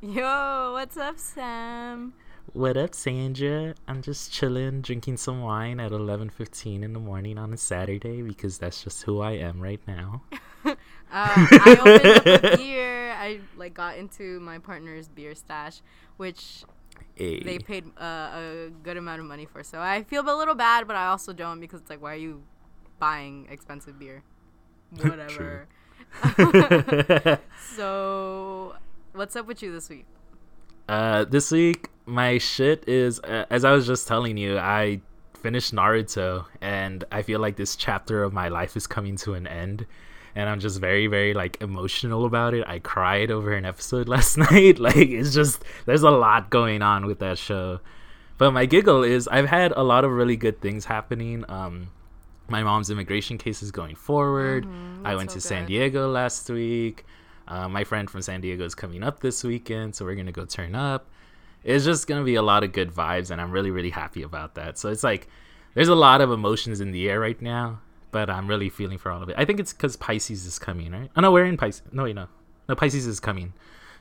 Yo, what's up, Sam? What up, Sandra? I'm just chilling, drinking some wine at 11:15 in the morning on a Saturday because that's just who I am right now. uh, I opened up a beer. I like got into my partner's beer stash, which Hey. they paid uh, a good amount of money for. So I feel a little bad, but I also don't because it's like, why are you buying expensive beer? Whatever. so, what's up with you this week? Uh, this week my shit is uh, as I was just telling you, I finished Naruto and I feel like this chapter of my life is coming to an end. And I'm just very, very like emotional about it. I cried over an episode last night. like it's just there's a lot going on with that show. But my giggle is I've had a lot of really good things happening. Um, my mom's immigration case is going forward. Mhm, I went so to San. Diego last week. Uh, my friend from San Diego is coming up this weekend, so we're gonna go turn up. It's just gonna be a lot of good vibes, and I'm really, really happy about that. So it's like there's a lot of emotions in the air right now, but I'm really feeling for all of it. I think it's because Pisces is coming, right? Oh no, we're in Pisces. No, wait, no, no, Pisces is coming.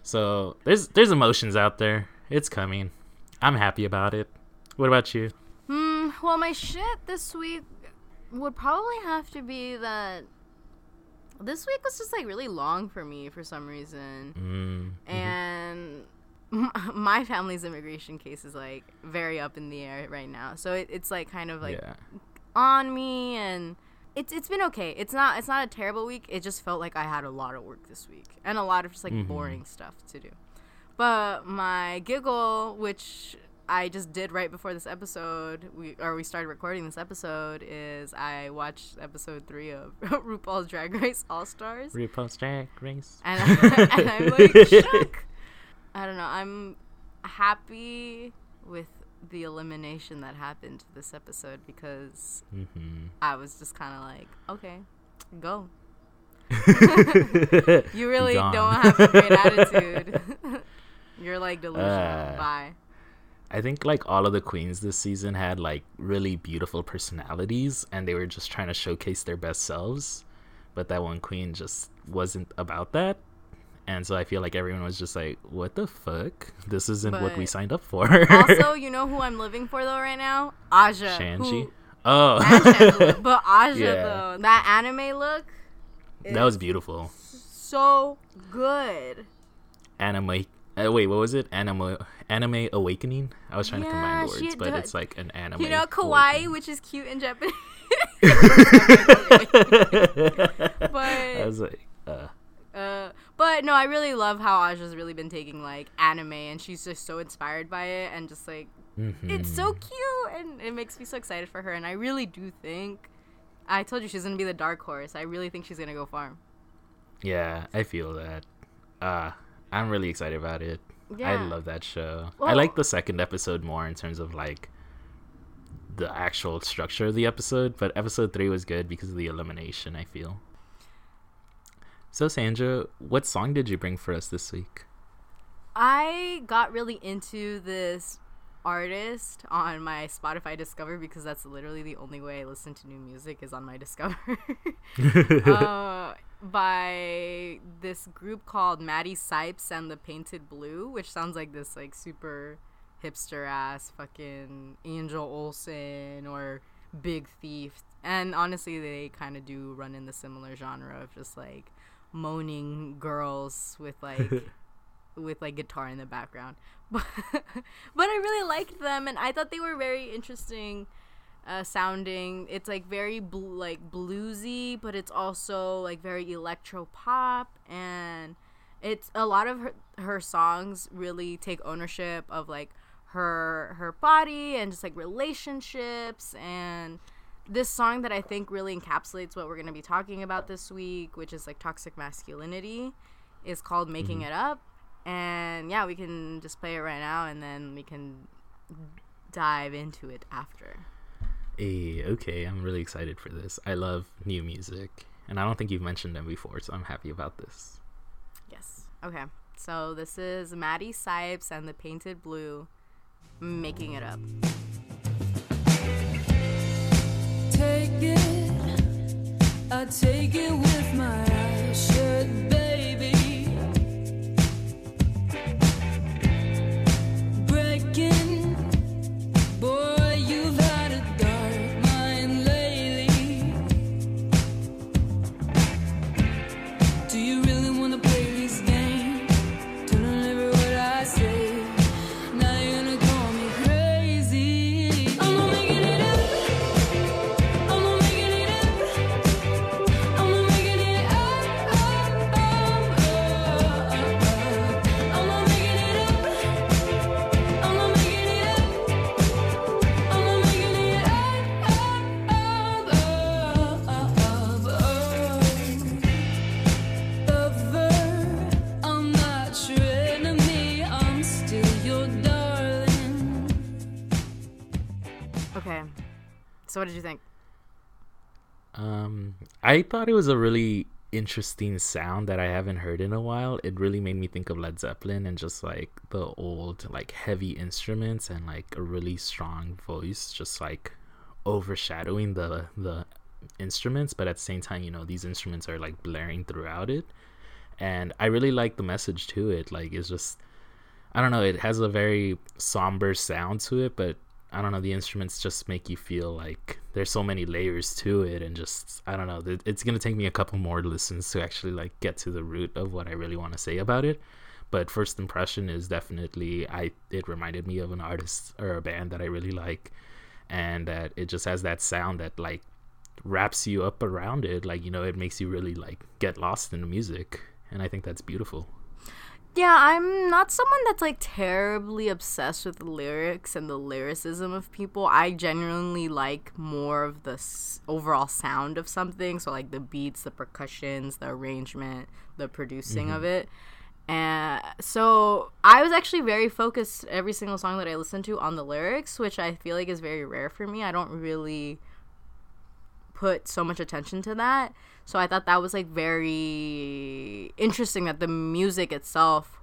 So there's there's emotions out there. It's coming. I'm happy about it. What about you? Hmm. Well, my shit this week would probably have to be that this week was just like really long for me for some reason, Mm, and my family's immigration case is like very up in the air right now. So it, it's like kind of like yeah. on me and. It's, it's been okay. It's not it's not a terrible week. It just felt like I had a lot of work this week and a lot of just like Mhm. boring stuff to do. But my giggle, which I just did right before this episode, we or we started recording this episode, is I watched episode three of RuPaul's Drag Race All Stars, RuPaul's Drag Race. and, and I'm like shook. I don't know. I'm happy with the elimination that happened this episode because Mm-hmm. I was just kind of like, okay, go. You really Gone. don't have a great attitude. You're like delusional. Uh, Bye. I think like all of the queens this season had like really beautiful personalities and they were just trying to showcase their best selves. But that one queen just wasn't about that. And so I feel like everyone was just like, what the fuck? This isn't what we signed up for. also, you know who I'm living for though right now? Aja. Shanji. who- Oh. but Aja Yeah. though, that anime look, that was beautiful. so good. Anime. Uh, wait, what was it? Anime. Anime awakening. I was trying to combine words, but it's like an anime. you know, kawaii, awakening. which is cute in Japanese. I but was like, uh, Uh, but no, I really love how Aja's really been taking like anime, and she's just so inspired by it, and just like it's so mhm. cute, and it makes me so excited for her. And I really do think, I told you she's gonna be the dark horse. I really think she's gonna go farm. Yeah, I feel that. Uh, I'm really excited about it. I love that show. I like the second episode more in terms of like the actual structure of the episode, but episode three was good because of the elimination, I feel. So, Sandra, what song did you bring for us this week? I got really into this artist on my Spotify Discover because that's literally the only way I listen to new music is on my Discover. uh, by this group called Maddie Sipes and the Painted Blue, which sounds like this like super hipster ass fucking Angel Olsen or Big Thief. And honestly, they kind of do run in the similar genre of just like moaning girls with like with like guitar in the background. But but I really liked them and I thought they were very interesting uh, sounding. It's like very bl- like bluesy, but it's also like very electro pop and it's a lot of her, her songs really take ownership of like her her body and just like relationships and this song that I think really encapsulates what we're going to be talking about this week, which is like toxic masculinity, is called Making It Up. And yeah, we can just play it right now and then we can dive into it after. Hey, okay, I'm really excited for this. I love new music, and I don't think you've mentioned them before, so I'm happy about this. Yes. Okay. So this is Maddie Sipes and the Painted Blue making it up. Take it, I take it with my eyes shut, So what did you think? Um, I thought it was a really interesting sound that I haven't heard in a while. It really made me think of Led Zeppelin and just like the old like heavy instruments and like a really strong voice just like overshadowing the the instruments, but at the same time, you know, these instruments are like blaring throughout it. And I really like the message to it. Like it's just I don't know, it has a very somber sound to it, but I don't know, the instruments just make you feel like there's so many layers to it and just I don't know, it's to take me a couple more listens to actually like get to the root of what I really want to say about it. But first impression is definitely I it reminded me of an artist or a band that I really like and that it just has that sound that like wraps you up around it like you know it makes you really like get lost in the music and I think that's beautiful. Yeah, I'm not someone that's like terribly obsessed with the lyrics and the lyricism of people. I genuinely like more of the s- overall sound of something. So, like the beats, the percussions, the arrangement, the producing of mm-hmm. it. And so, I was actually very focused every single song that I listened to on the lyrics, which I feel like is very rare for me. I don't really put so much attention to that. So I thought that was like very interesting that the music itself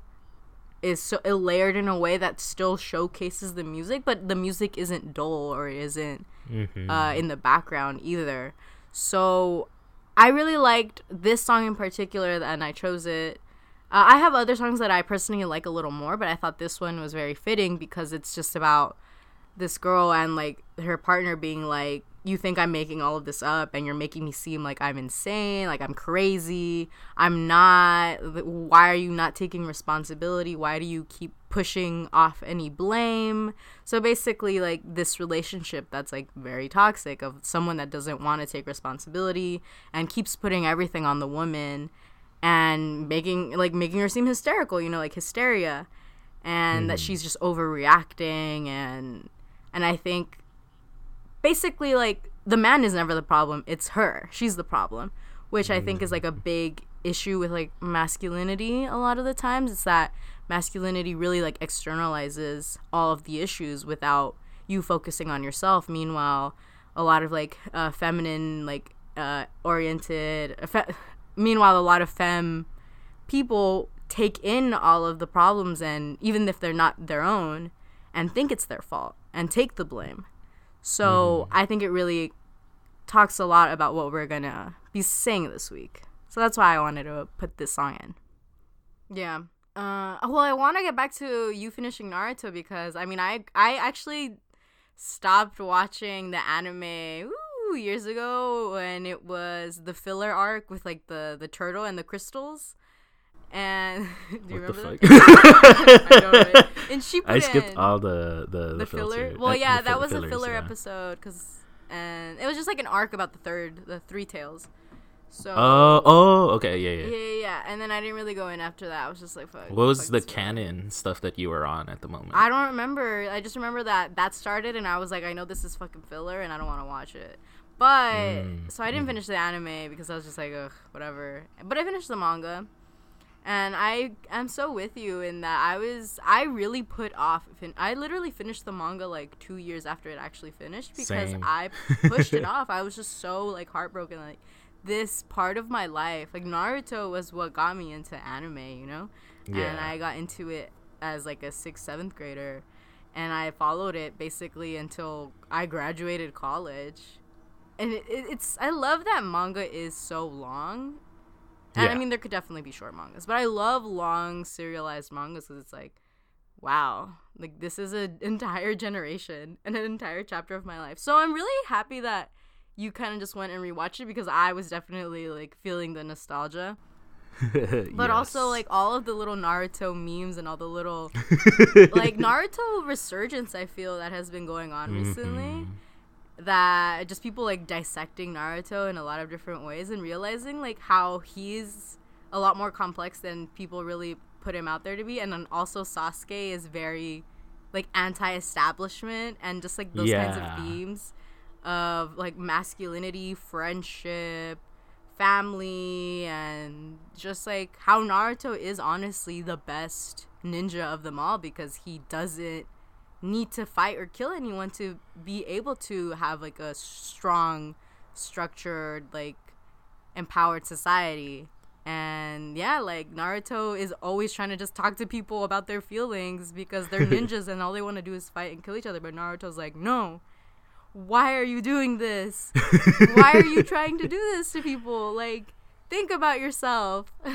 is so layered in a way that still showcases the music, but the music isn't dull or isn't Mm-hmm. uh, in the background either. So I really liked this song in particular, and I chose it. Uh, I have other songs that I personally like a little more, but I thought this one was very fitting because it's just about this girl and like her partner being like you think i'm making all of this up and you're making me seem like i'm insane like i'm crazy i'm not why are you not taking responsibility? Why do you keep pushing off any blame? So basically like this relationship that's like very toxic of someone that doesn't want to take responsibility and keeps putting everything on the woman and making like making her seem hysterical you know like hysteria. And that mm. she's just overreacting and and I think basically like the man is never the problem it's her. She's the problem which I think is like a big issue with like masculinity a lot of the times it's that masculinity really like externalizes all of the issues without you focusing on yourself. Meanwhile a lot of like uh, feminine like uh, oriented fe- meanwhile a lot of fem people take in all of the problems and even if they're not their own and think it's their fault and take the blame. So I think it really talks a lot about what we're gonna be saying this week. So that's why I wanted to put this song in. Yeah. Uh, well, I want to get back to you finishing Naruto because I mean, I I actually stopped watching the anime ooh, years ago when it was the filler arc with like the the turtle and the crystals. And do you What remember that? I? And she I skipped in all the the, the, the filler. filter- Well, uh, yeah, the that was a filler yeah. episode because, and it was just like an arc about the third, the three tails. So. Oh, oh, okay, yeah, Yeah, yeah. yeah. And then I didn't really go in after that. I was just like, fuck. What was fuck the canon stuff that you were on at the moment? I don't remember. I just remember that that started, and I was like, I know this is fucking filler, and I don't want to watch it. But Mm, so I didn't finish the anime because I was just like, ugh, whatever. But I finished the manga, and I am so with you in that I was I really put off. Fin- I literally finished the manga like two years after it actually finished because Same. I pushed it off. I was just so like heartbroken. Like this part of my life, like Naruto, was what got me into anime. You know, and I got into it as like a sixth, seventh grader, and I followed it basically until I graduated college. And it, it, it's I love that manga is so long. And I mean, there could definitely be short mangas, but I love long serialized mangas because it's like, wow, like this is an entire generation and an entire chapter of my life. So I'm really happy that you kind of just went and rewatched it because I was definitely like feeling the nostalgia but also like all of the little Naruto memes and all the little like Naruto resurgence I feel that has been going on recently Mhm. That just people like dissecting Naruto in a lot of different ways and realizing like how he's a lot more complex than people really put him out there to be. And then also Sasuke is very like anti-establishment and just like those kinds of themes of like masculinity, friendship, family and just like how Naruto is honestly the best ninja of them all because he doesn't need to fight or kill anyone to be able to have like a strong structured like empowered society. And yeah like naruto is always trying to just talk to people about their feelings because they're ninjas and all they want to do is fight and kill each other. But naruto's like no. Why are you doing this? Why are you trying to do this to people? Like think about yourself.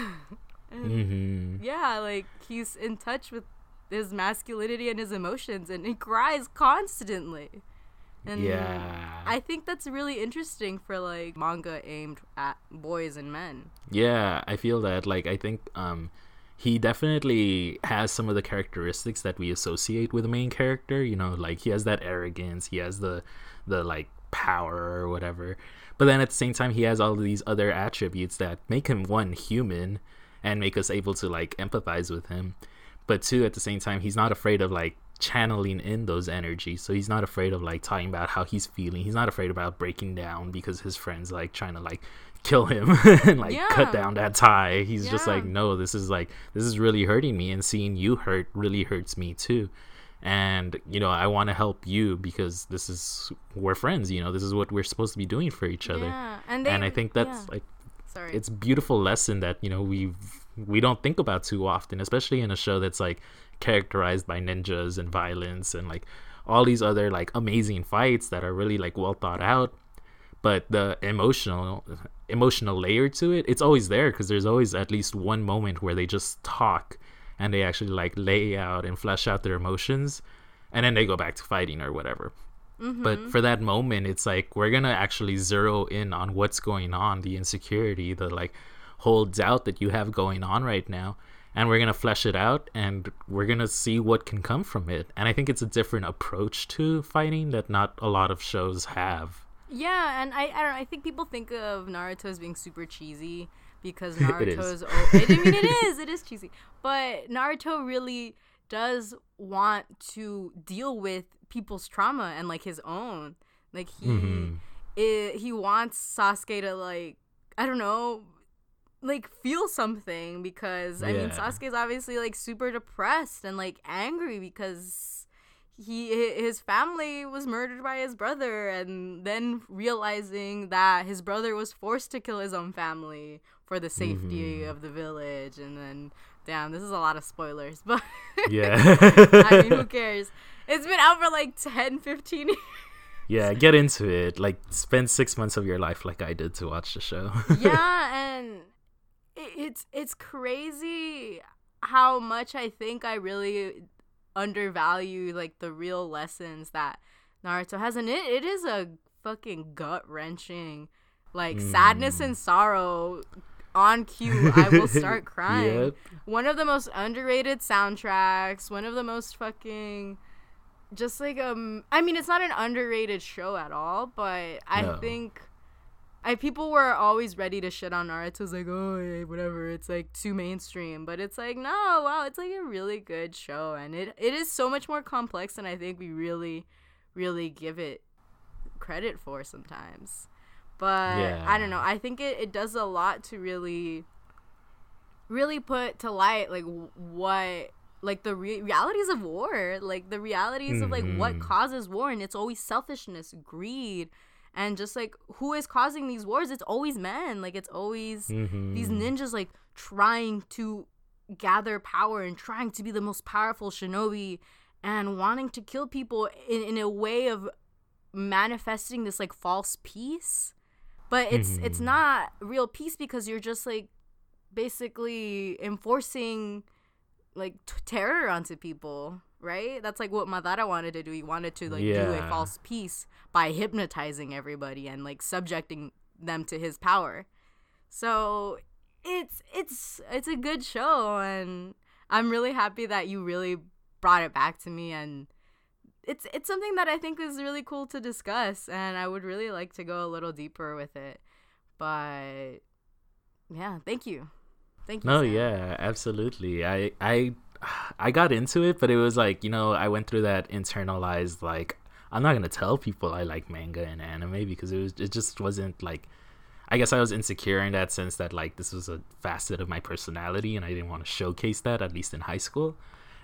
Hmm yeah, like he's in touch with his masculinity and his emotions, and he cries constantly. And Yeah. I think that's really interesting for like manga aimed at boys and men. Yeah, I feel that. Like, I think um, he definitely has some of the characteristics that we associate with the main character. You know, like he has that arrogance, he has the the like power or whatever. But then at the same time, he has all these other attributes that make him one human and make us able to like empathize with him. But two, at the same time, he's not afraid of like channeling in those energies. So he's not afraid of like talking about how he's feeling. He's not afraid about breaking down because his friends like trying to like kill him and like Yeah. cut down that tie. He's just like, no, this is like this is really hurting me, and seeing you hurt really hurts me too. And you know, I want to help you because this is we're friends. You know, this is what we're supposed to be doing for each other. Yeah, and they, and I think that's yeah. like sorry. it's beautiful lesson that you know we we don't think about too often especially in a show that's like characterized by ninjas and violence and like all these other like amazing fights that are really like well thought out. But the emotional emotional layer to it it's always there because there's always at least one moment where they just talk and they actually like lay out and flesh out their emotions and then they go back to fighting or whatever. Mm-hmm. But for that moment it's like we're gonna actually zero in on what's going on the insecurity the like whole out that you have going on right now and we're gonna flesh it out and we're gonna see what can come from it and i think it's a different approach to fighting that not a lot of shows have Yeah, and I I know. I think people think of Naruto as being super cheesy because It is. Naruto's. oh, I mean, it is. It is cheesy, but Naruto really does want to deal with people's trauma and like his own. Like he, Mhm. i- he wants Sasuke to like I don't know, like feel something because I mean Yeah. Sasuke's obviously like super depressed and like angry because he his family was murdered by his brother and then realizing that his brother was forced to kill his own family for the safety Mhm. of the village and then damn this is a lot of spoilers but yeah. I mean who cares? It's been out for like 10 15 years. Yeah get into it. Like spend six months of your life like i did to watch the show. Yeah and it's it's crazy how much i think i really undervalue like the real lessons that naruto has and it, it is a fucking gut-wrenching like sadness and sorrow on cue i will start crying Yep. one of the most underrated soundtracks one of the most fucking just like um i mean it's not an underrated show at all but i No. think I people were always ready to shit on Naruto. It's like, oh, yeah, whatever. It's like too mainstream, but it's like, no, wow, it's like a really good show, and it it is so much more complex than I think we really, really give it credit for sometimes. But I don't know. I think it it does a lot to really, really put to light like what like the re- realities of war like the realities of like what Mhm. causes war and it's always selfishness greed and just like who is causing these wars it's always men like it's always these Mhm. ninjas like trying to gather power and trying to be the most powerful shinobi and wanting to kill people in, in a way of manifesting this like false peace but it's it's Mhm. not real peace because you're just like basically enforcing like t- terror onto people right? That's like what madara wanted to do. He wanted to like do a false peace by hypnotizing everybody and like subjecting them to his power. So it's it's it's a good show and i'm really happy that you really brought it back to me and it's it's something that i think is really cool to discuss and i would really like to go a little deeper with it. But yeah thank you. Thank you No, Sam. yeah, absolutely. I I I got into it, but it was like, you know, I went through that internalized like I'm not gonna tell people I like manga and anime because it was it just wasn't like I guess I was insecure in that sense that like this was a facet of my personality and I didn't want to showcase that at least in high school.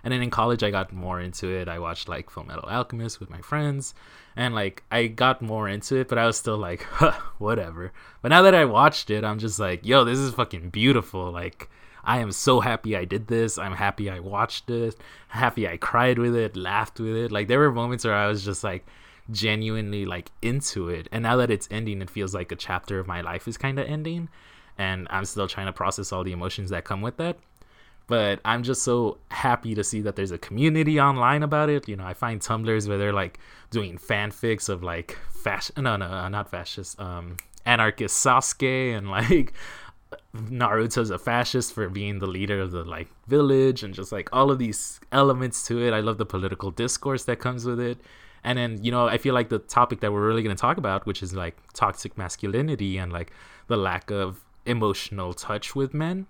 And then in college, I got more into it. I watched like Full Metal Alchemist with my friends, and like I got more into it, but I was still like, huh, whatever. But now that I watched it, I'm just like, yo, this is fucking beautiful. Like, I am so happy I did this. I'm happy I watched it. Happy I cried with it, laughed with it. Like, there were moments where I was just like, genuinely like into it and now that it's ending it feels like a chapter of my life is kind of ending and i'm still trying to process all the emotions that come with that but i'm just so happy to see that there's a community online about it you know i find tumblrs where they're like doing fanfics of like fashion no no uh, not fascist um anarchist sasuke and like naruto's a fascist for being the leader of the like village and just like all of these elements to it. I love the political discourse that comes with it. And then you know i feel like the topic that we're really going to talk about which is like toxic masculinity and like the lack of emotional touch with men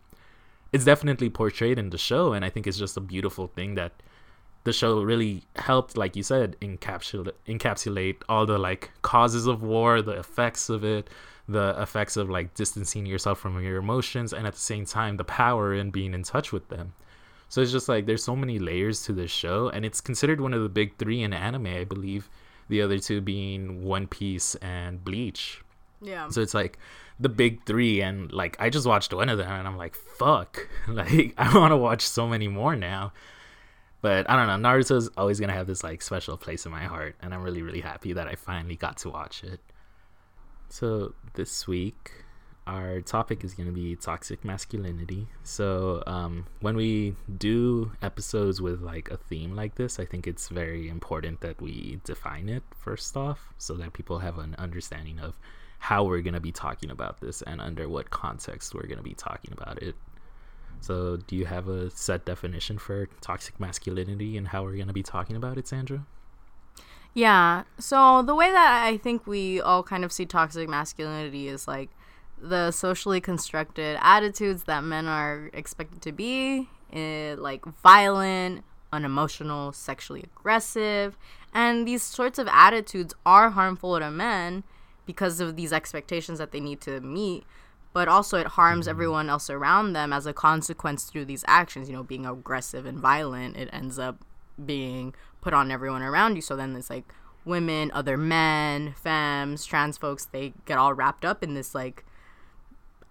it's definitely portrayed in the show. And i think it's just a beautiful thing that the show really helped like you said encapsulate encapsulate all the like causes of war the effects of it the effects of like distancing yourself from your emotions and at the same time the power in being in touch with them so it's just like there's so many layers to this show and it's considered one of the big 3 in anime i believe the other two being one piece and bleach Yeah. so it's like the big three, and like I just watched one of them, and I'm like, fuck, like I want to watch so many more now. But I don't know, Naruto's always gonna have this like special place in my heart, and I'm really really happy that I finally got to watch it. So this week, our topic is gonna be toxic masculinity. So um, when we do episodes with like a theme like this, I think it's very important that we define it first off, so that people have an understanding of how we're going to be talking about this and under what context we're going to be talking about it. So, do you have a set definition for toxic masculinity and how we're going to be talking about it, Sandra? Yeah. So the way that I think we all kind of see toxic masculinity is like the socially constructed attitudes that men are expected to be, eh, like violent, unemotional, sexually aggressive, and these sorts of attitudes are harmful to men because of these expectations that they need to meet. But also, it harms everyone else around them as a consequence through these actions. You know, being aggressive and violent, it ends up being put on everyone around you. So then it's like women, other men, femmes, trans folks, they get all wrapped up in this like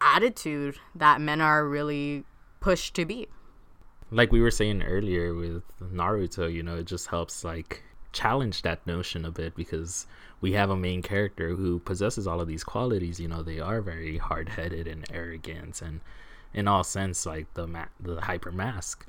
attitude that men are really pushed to be. Like we were saying earlier with Naruto, you know, it just helps like challenge that notion a bit because we have a main character who possesses all of these qualities. You know, they are very hard headed and arrogant and in all sense like the ma- the hyper mask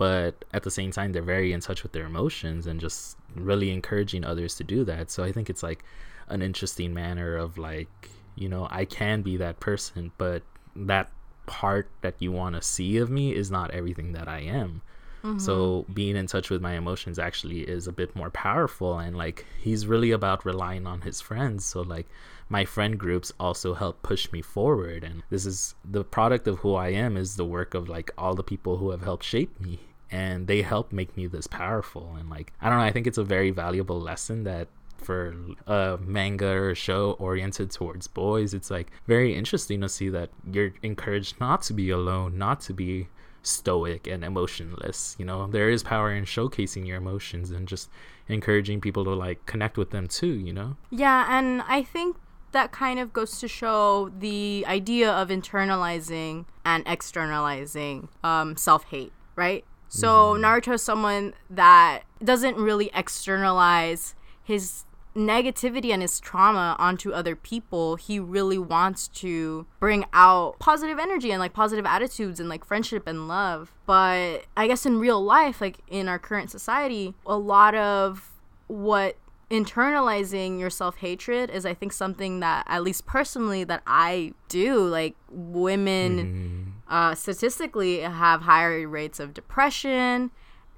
but at the same time they're very in touch with their emotions and just really encouraging others to do that. So i think it's like an interesting manner of like you know i can be that person but that part that you want to see of me is not everything that i am. Mm-hmm. So being in touch with my emotions actually is a bit more powerful and like he's really about relying on his friends. So like my friend groups also help push me forward. And this is the product of who i am is the work of like all the people who have helped shape me and they help make me this powerful. And like i don't know i think it's a very valuable lesson that for a manga or a show oriented towards boys it's like very interesting to see that you're encouraged not to be alone not to be stoic and emotionless. You know there is power in showcasing your emotions and just encouraging people to like connect with them too you know? Yeah, and I think that kind of goes to show the idea of internalizing and externalizing um, self hate, right? So mm-hmm. Naruto is someone that doesn't really externalize his negativity and his trauma onto other people. He really wants to bring out positive energy and like positive attitudes and like friendship and love. But I guess in real life, like in our current society, a lot of what internalizing your self-hatred is i think something that at least personally that i do like women mm-hmm. Uh, statistically have higher rates of depression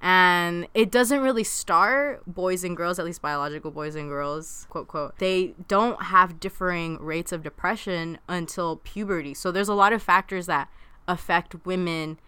and it doesn't really start boys and girls at least biological boys and girls quote quote they don't have differing rates of depression until puberty. So there's a lot of factors that affect women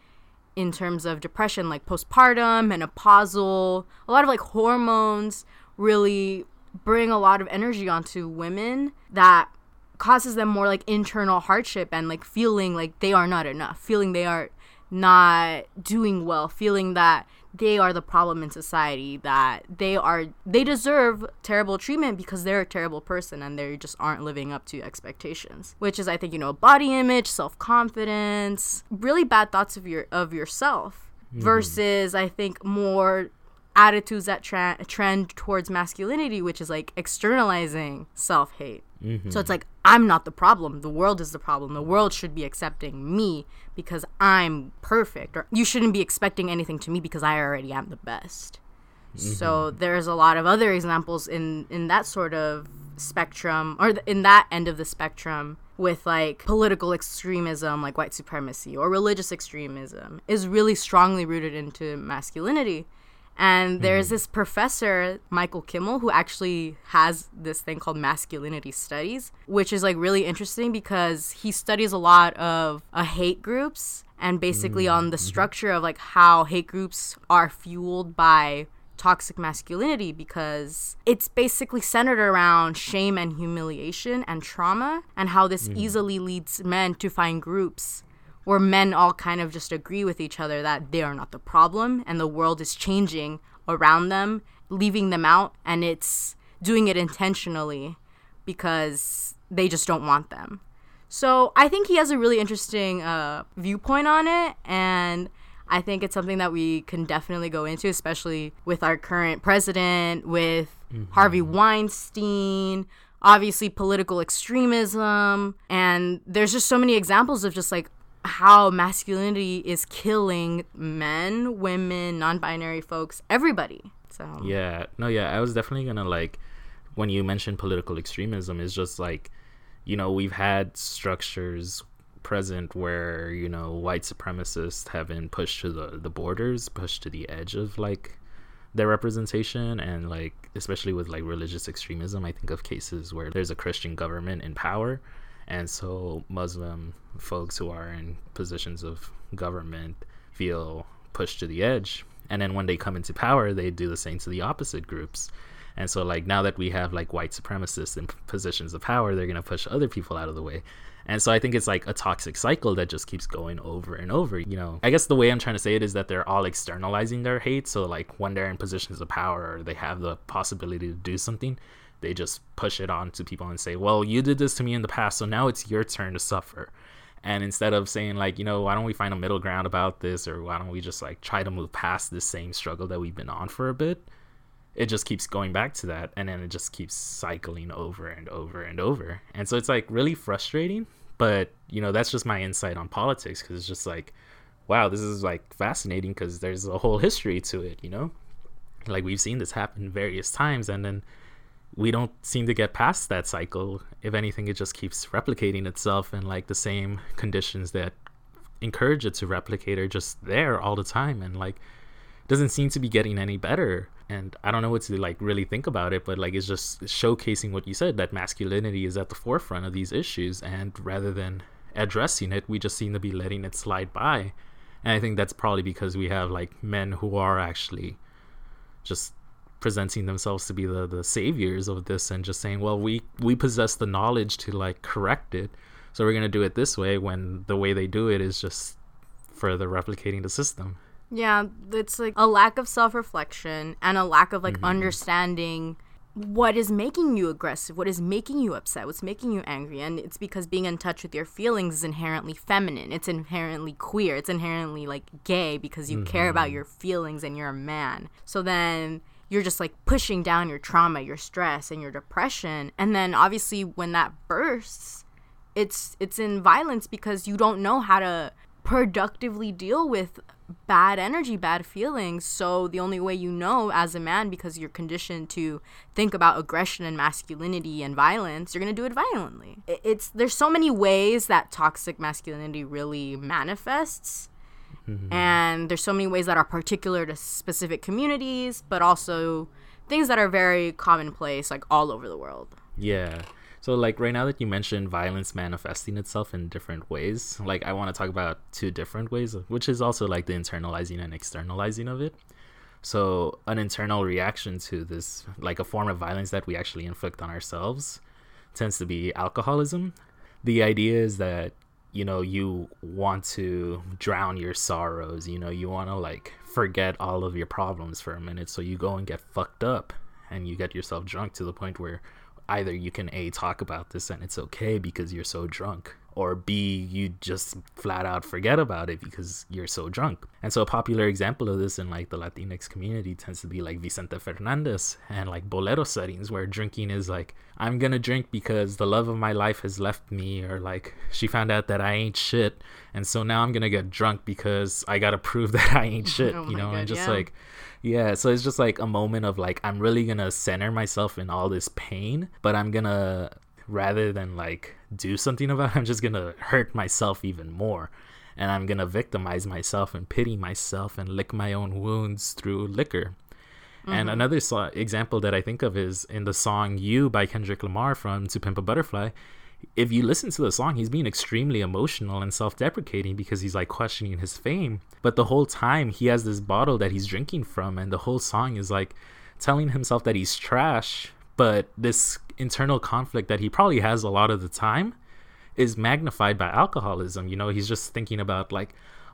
in terms of depression like postpartum and menopausal a lot of like hormones really bring a lot of energy onto women that causes them more like internal hardship and like feeling like they are not enough feeling they are not doing well feeling that they are the problem in society that they are they deserve terrible treatment because they're a terrible person and they just aren't living up to expectations which is i think you know body image self-confidence really bad thoughts of your of yourself mm-hmm. versus i think more attitudes that tra- trend towards masculinity which is like externalizing self-hate so it's like I'm not the problem. The world is the problem. The world should be accepting me because I'm perfect. Or you shouldn't be expecting anything to me because I already am the best. Mm-hmm. So there's a lot of other examples in in that sort of spectrum or th- in that end of the spectrum with like political extremism like white supremacy or religious extremism is really strongly rooted into masculinity. And there's mm-hmm. this professor, Michael Kimmel, who actually has this thing called masculinity studies, which is like really interesting because he studies a lot of uh, hate groups and basically mm, on the mm-hmm. structure of like how hate groups are fueled by toxic masculinity because it's basically centered around shame and humiliation and trauma and how this mm. easily leads men to find groups where men all kind of just agree with each other that they are not the problem and the world is changing around them, leaving them out, and it's doing it intentionally because they just don't want them. So I think he has a really interesting uh, viewpoint on it, and I think it's something that we can definitely go into, especially with our current president, with Harvey Weinstein, obviously political extremism, and there's just so many examples of just like how masculinity is killing men, women, non-binary folks, everybody. So Yeah, no, yeah, I was definitely gonna like when you mentioned political extremism, is just like, you know, we've had structures present where you know white supremacists have been pushed to the the borders, pushed to the edge of like their representation, and like especially with like religious extremism, I think of cases where there's a Christian government in power, and so Muslim folks who are in positions of government feel pushed to the edge. And then when they come into power they do the same to the opposite groups. And so like now that we have like white supremacists in positions of power they're going to push other people out of the way. And so i think it's like a toxic cycle that just keeps going over and over you know? I guess the way i'm trying to say it is that they're all externalizing their hate. So like when they're in positions of power or they have the possibility to do something they just push it on to people and say, well, you did this to me in the past, so now it's your turn to suffer. And instead of saying, like, you know, why don't we find a middle ground about this, or why don't we just like try to move past this same struggle that we've been on for a bit, it just keeps going back to that. And then it just keeps cycling over and over and over. And so it's like really frustrating. But, you know, that's just my insight on politics because it's just like, wow, this is like fascinating because there's a whole history to it, you know? Like we've seen this happen various times and then we don't seem to get past that cycle. If anything, it just keeps replicating itself, and like the same conditions that encourage it to replicate are just there all the time, and like doesn't seem to be getting any better. And I don't know what to like really think about it, but like it's just showcasing what you said that masculinity is at the forefront of these issues, and rather than addressing it, we just seem to be letting it slide by. And I think that's probably because we have like men who are actually just presenting themselves to be the, the saviors of this and just saying well we we possess the knowledge to like correct it. So we're going to do it this way when the way they do it is just further replicating the system. Yeah, it's like a lack of self reflection and a lack of like mm-hmm. understanding what is making you aggressive, what is making you upset, what's making you angry. And it's because being in touch with your feelings is inherently feminine, it's inherently queer, it's inherently like gay because you care about mm-hmm. your feelings and you're a man. So then you're just like pushing down your trauma, your stress, and your depression. And then obviously when that bursts, it's it's in violence because you don't know how to productively deal with bad energy, bad feelings. So the only way you know as a man because you're conditioned to think about aggression and masculinity and violence, you're going to do it violently. It's there's so many ways that toxic masculinity really manifests. Mm-hmm. And there's so many ways that are particular to specific communities, but also things that are very commonplace like all over the world. Yeah. So like right now that you mentioned violence manifesting itself in different ways, like I want to talk about two different ways, which is also like the internalizing and externalizing of it. So an internal reaction to this, like a form of violence that we actually inflict on ourselves, tends to be alcoholism. The idea is that you know you want to drown your sorrows you know you want to like forget all of your problems for a minute. So you go and get fucked up and you get yourself drunk to the point where either you can A, talk about this and it's okay because you're so drunk, or B, you just flat out forget about it because you're so drunk. And so a popular example of this in like the Latinx community tends to be like Vicente Fernandez and like bolero settings where drinking is like, I'm gonna drink because the love of my life has left me, or like she found out that I ain't shit, and so now I'm gonna get drunk because I gotta prove that I ain't shit, Oh you know, God, and just yeah. like yeah, so it's just like a moment of like I'm really gonna center myself in all this pain, but I'm gonna rather than like do something about it, I'm just gonna hurt myself even more. And I'm gonna victimize myself and pity myself and lick my own wounds through liquor. And mm-hmm. another so- example that I think of is in the song You by Kendrick Lamar from To Pimp a Butterfly. If you listen to the song, he's being extremely emotional and self deprecating because he's like questioning his fame. But the whole time, he has this bottle that he's drinking from, and the whole song is like telling himself that he's trash. But this internal conflict that he probably has a lot of the time is magnified by alcoholism. You know, he's just thinking about like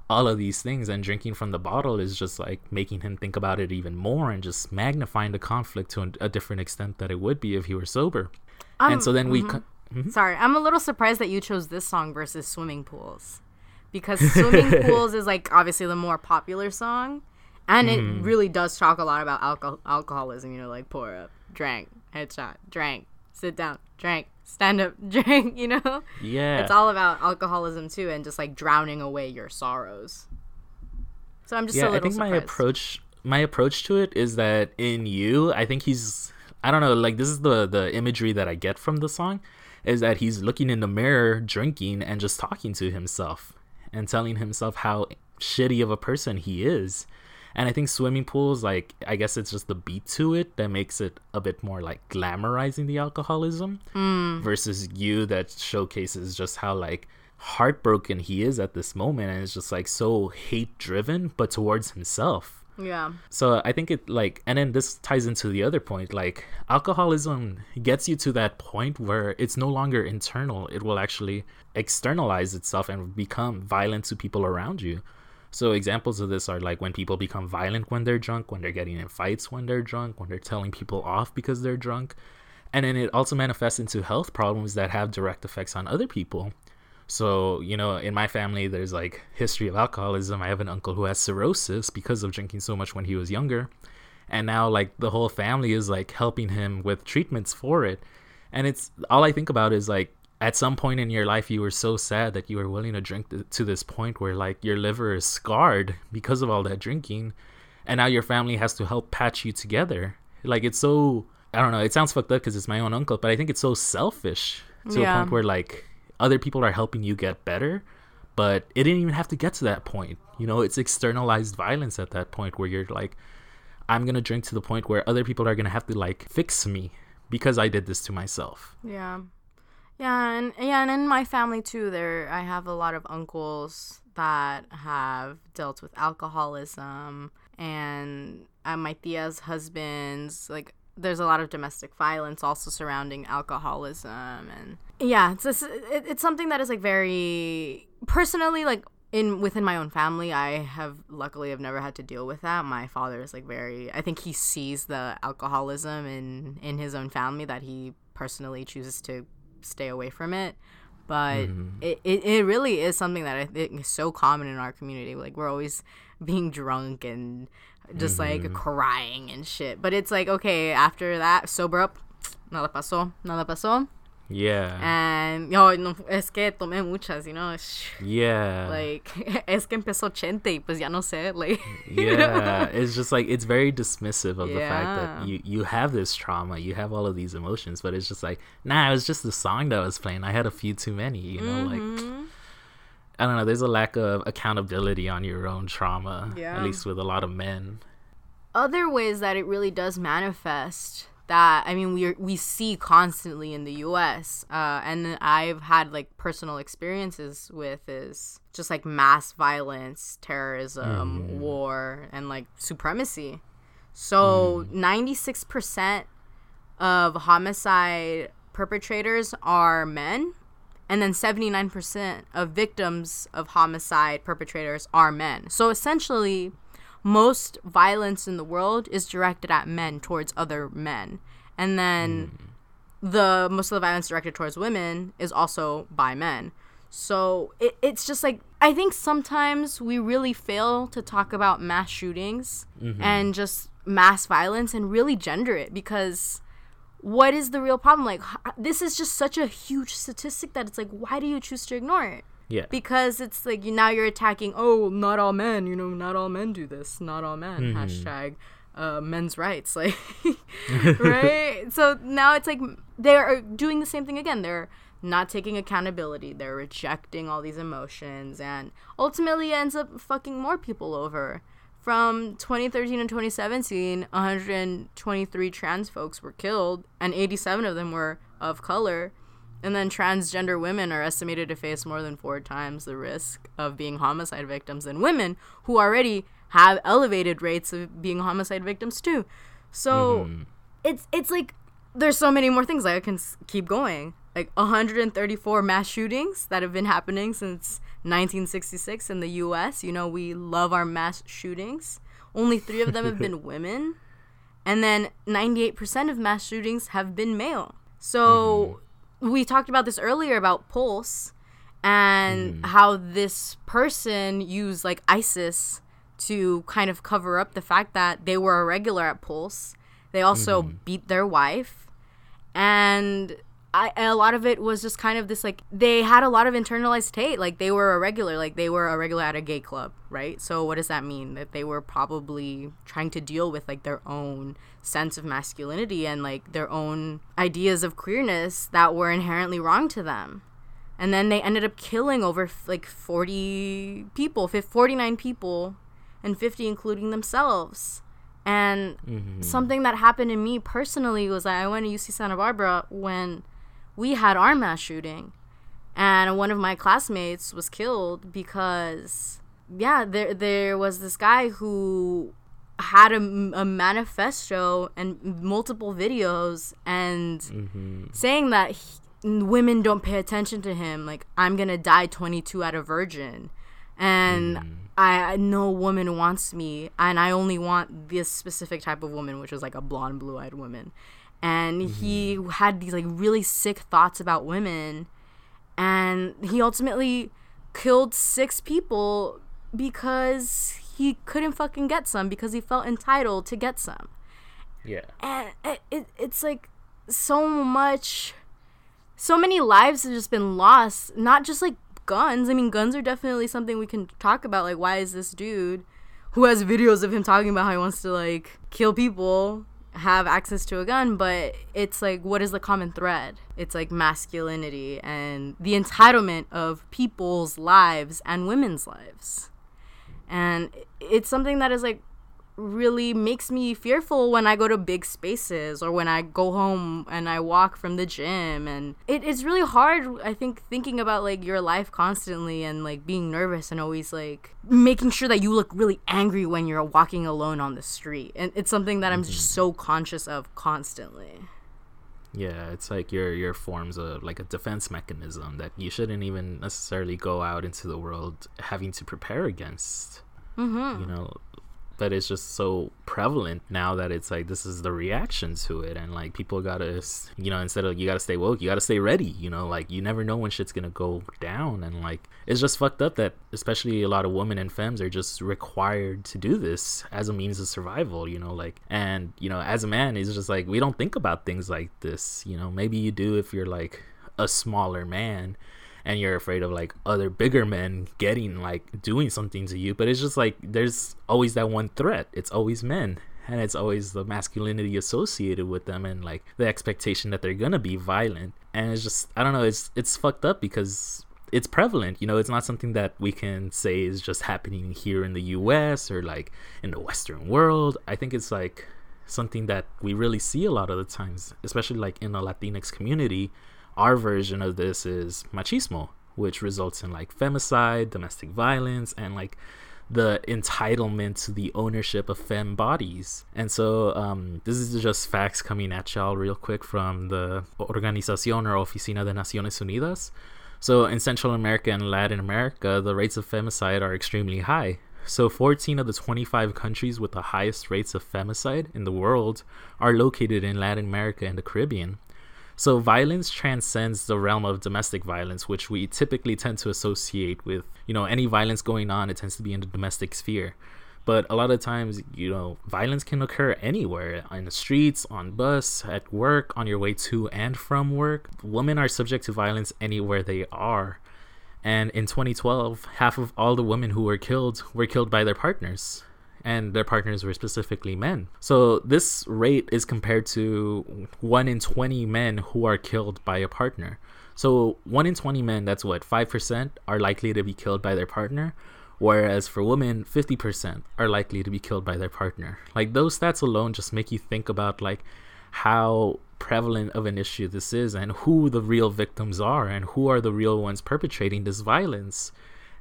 all of these things, and drinking from the bottle is just like making him think about it even more and just magnifying the conflict to a, different extent that it would be if he were sober. and so then we. co- mm-hmm. mm-hmm. Sorry, I'm a little surprised that you chose this song versus Swimming Pools. Because Swimming Pools is like obviously the more popular song. And it mm-hmm. really does talk a lot about alcohol- alcoholism, you know, like pour up, drank, headshot, drank, sit down, drank, stand up, drink, you know? Yeah. It's all about alcoholism too and just like drowning away your sorrows. So I'm just a yeah, I think my approach my approach to it is that in you, I think he's I don't know, like this is the the imagery that I get from the song is that he's looking in the mirror drinking and just talking to himself and telling himself how shitty of a person he is. And I think swimming pools like I guess it's just the beat to it that makes it a bit more like glamorizing the alcoholism mm. versus you that showcases just how like heartbroken he is at this moment and it's just like so hate driven but towards himself. Yeah. so i think it like and then this ties into the other point like alcoholism gets you to that point where it's no longer internal. It will actually externalize itself and become violent to people around you so examples of this are like when people become violent when they're drunk when they're getting in fights when they're drunk when they're telling people off because they're drunk and then it also manifests into health problems that have direct effects on other people so, you know, in my family, there's like history of alcoholism. I have an uncle who has cirrhosis because of drinking so much when he was younger. And now, like, the whole family is like helping him with treatments for it. And it's all I think about is like, at some point in your life, you were so sad that you were willing to drink th- to this point where like your liver is scarred because of all that drinking. And now your family has to help patch you together. Like, it's so, I don't know, it sounds fucked up because it's my own uncle, but I think it's so selfish to Yeah. a point where like other people are helping you get better but it didn't even have to get to that point you know it's externalized violence at that point where you're like i'm gonna drink to the point where other people are gonna have to like fix me because i did this to myself Yeah. Yeah, and yeah, and in my family too, there I have a lot of uncles that have dealt with alcoholism and uh, my tia's husbands like there's a lot of domestic violence also surrounding alcoholism and yeah it's it, it's something that is like very personally like in within my own family i have luckily have never had to deal with that. My father is like very i think he sees the alcoholism in in his own family that he personally chooses to stay away from it. But mm-hmm. it, it, it really is something that i think is so common in our community. Like we're always being drunk and just like mm-hmm. crying and shit. But it's like okay after that sober up. Nada pasó nada pasó yeah. And yo no, es que tomé muchas you know yeah. like es que empezó 80 y pues ya no sé like yeah. It's just like it's very dismissive of the fact that you you have this trauma you have all of these emotions but it's just like nah it was just the song that was playing. I had a few too many you know like Mm-hmm. i don't know there's a lack of accountability on your own trauma Yeah. at least with a lot of men. Other ways that it really does manifest that I mean we we see constantly in the U.S. Uh, and I've had like personal experiences with is just like mass violence, terrorism, war, and like supremacy. So ninety six percent of homicide perpetrators are men, and then seventy nine percent of victims of homicide perpetrators are men. So essentially, most violence in the world is directed at men towards other men. And then the most of the violence directed towards women is also by men. So it, it's just like I think sometimes we really fail to talk about mass shootings mm-hmm. and just mass violence and really gender it because what is the real problem? Like this is just such a huge statistic that it's like why do you choose to ignore it? Yeah. because it's like you now you're attacking oh not all men you know not all men do this not all men hashtag uh, men's rights like right? So now it's like they are doing the same thing again. They're not taking accountability. They're rejecting all these emotions and ultimately ends up fucking more people over. From 2013 and 2017 123 trans folks were killed and 87 of them were of color and then transgender women are estimated to face more than four times the risk of being homicide victims than women who already have elevated rates of being homicide victims too. So mm-hmm. it's it's like there's so many more things like I can s- keep going. Like 134 mass shootings that have been happening since 1966 in the US. You know, we love our mass shootings. Only 3 of them have been women. And then 98% of mass shootings have been male. So mm-hmm. We talked about this earlier about Pulse and mm-hmm. how this person used like ISIS to kind of cover up the fact that they were a regular at Pulse. They also mm-hmm. beat their wife. And I, a lot of it was just kind of this like they had a lot of internalized hate like they were a regular like they were a regular at a gay club right? So what does that mean? That they were probably trying to deal with like their own sense of masculinity and like their own ideas of queerness that were inherently wrong to them. And then they ended up killing over like 40 people 49 people and 50 including themselves. And mm-hmm. something that happened to me personally was that I went to UC Santa Barbara when we had our mass shooting, and one of my classmates was killed because, yeah, there there was this guy who had a, a manifesto and multiple videos and mm-hmm. saying that he, women don't pay attention to him. Like I'm gonna die 22 at a virgin, and mm-hmm. I no woman wants me, and I only want this specific type of woman, which is like a blonde, blue-eyed woman. And mm-hmm. he had these like really sick thoughts about women, and he ultimately killed six people because he couldn't fucking get some because he felt entitled to get some. Yeah. and it, it, it's like so much so many lives have just been lost not just like guns. I mean guns are definitely something we can talk about like why is this dude who has videos of him talking about how he wants to like kill people have access to a gun but it's like what is the common thread? It's like masculinity and the entitlement of people's lives and women's lives. And it's something that is like really makes me fearful when I go to big spaces or when I go home and I walk from the gym and it, it's really hard I think thinking about like your life constantly and like being nervous and always like making sure that you look really angry when you're walking alone on the street and it's something that I'm just so conscious of constantly Yeah, it's like your your forms of like a defense mechanism that you shouldn't even necessarily go out into the world having to prepare against. Mm-hmm. You know, but it's just so prevalent now that it's like this is the reaction to it, and like people gotta, you know, instead of you gotta stay woke, you gotta stay ready. You know, like you never know when shit's gonna go down, and like it's just fucked up that especially a lot of women and femmes are just required to do this as a means of survival. You know, like and you know, as a man, it's just like we don't think about things like this. You know, maybe you do if you're like a smaller man and you're afraid of like other bigger men getting like doing something to you but it's just like there's always that one threat. It's always men and it's always the masculinity associated with them and like the expectation that they're gonna be violent. And it's just i don't know it's it's fucked up because it's prevalent you know? It's not something that we can say is just happening here in the us or like in the western world. I think it's like something that we really see a lot of the times especially like in the latinx community our version of this is machismo, which results in like femicide, domestic violence, and like the entitlement to the ownership of femme bodies. And so um, this is just facts coming at y'all real quick from the Organización or Oficina de Naciones Unidas. So in Central America and Latin America, the rates of femicide are extremely high. So 14 of the 25 countries with the highest rates of femicide in the world are located in Latin America and the Caribbean. So violence transcends the realm of domestic violence, which we typically tend to associate with, you know, any violence going on, it tends to be in the domestic sphere. But a lot of times, you know, violence can occur anywhere in the streets, on bus, at work, on your way to and from work. Women are subject to violence anywhere they are. And in 2012, half of all the women who were killed were killed by their partners and their partners were specifically men. So this rate is compared to 1 in 20 men who are killed by a partner. So 1 in 20 men, that's what, 5% are likely to be killed by their partner, whereas for women, 50% are likely to be killed by their partner. Like those stats alone just make you think about like how prevalent of an issue this is and who the real victims are and who are the real ones perpetrating this violence.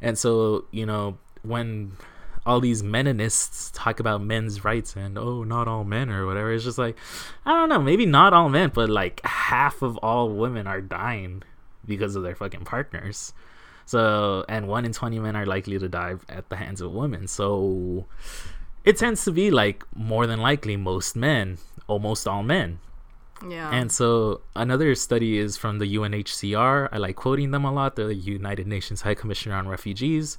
And so, you know, when all these meninists talk about men's rights and oh not all men or whatever it's just like i don't know maybe not all men but like half of all women are dying because of their fucking partners so and one in 20 men are likely to die at the hands of women so it tends to be like more than likely most men almost all men Yeah. and so another study is from the UNHCR. I like quoting them a lot. They're the United Nations High Commissioner on Refugees.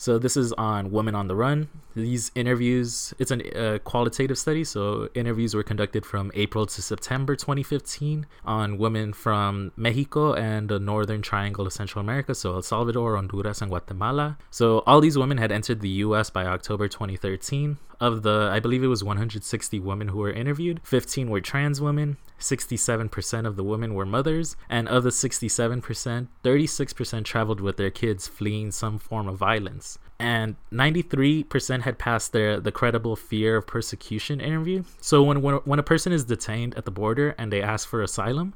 So this is on women on the run. These interviews, it's a uh, qualitative study. So interviews were conducted from April to September 2015 on women from Mexico and the Northern Triangle of Central America. So El Salvador, Honduras, and Guatemala. So all these women had entered the U.S. by October 2013. Of the, I believe it was 160 women who were interviewed. 15 were trans women. 67% of the women were mothers, and of the 67%, 36% traveled with their kids fleeing some form of violence. And 93% had passed their the credible fear of persecution interview. So when, when when a person is detained at the border and they ask for asylum,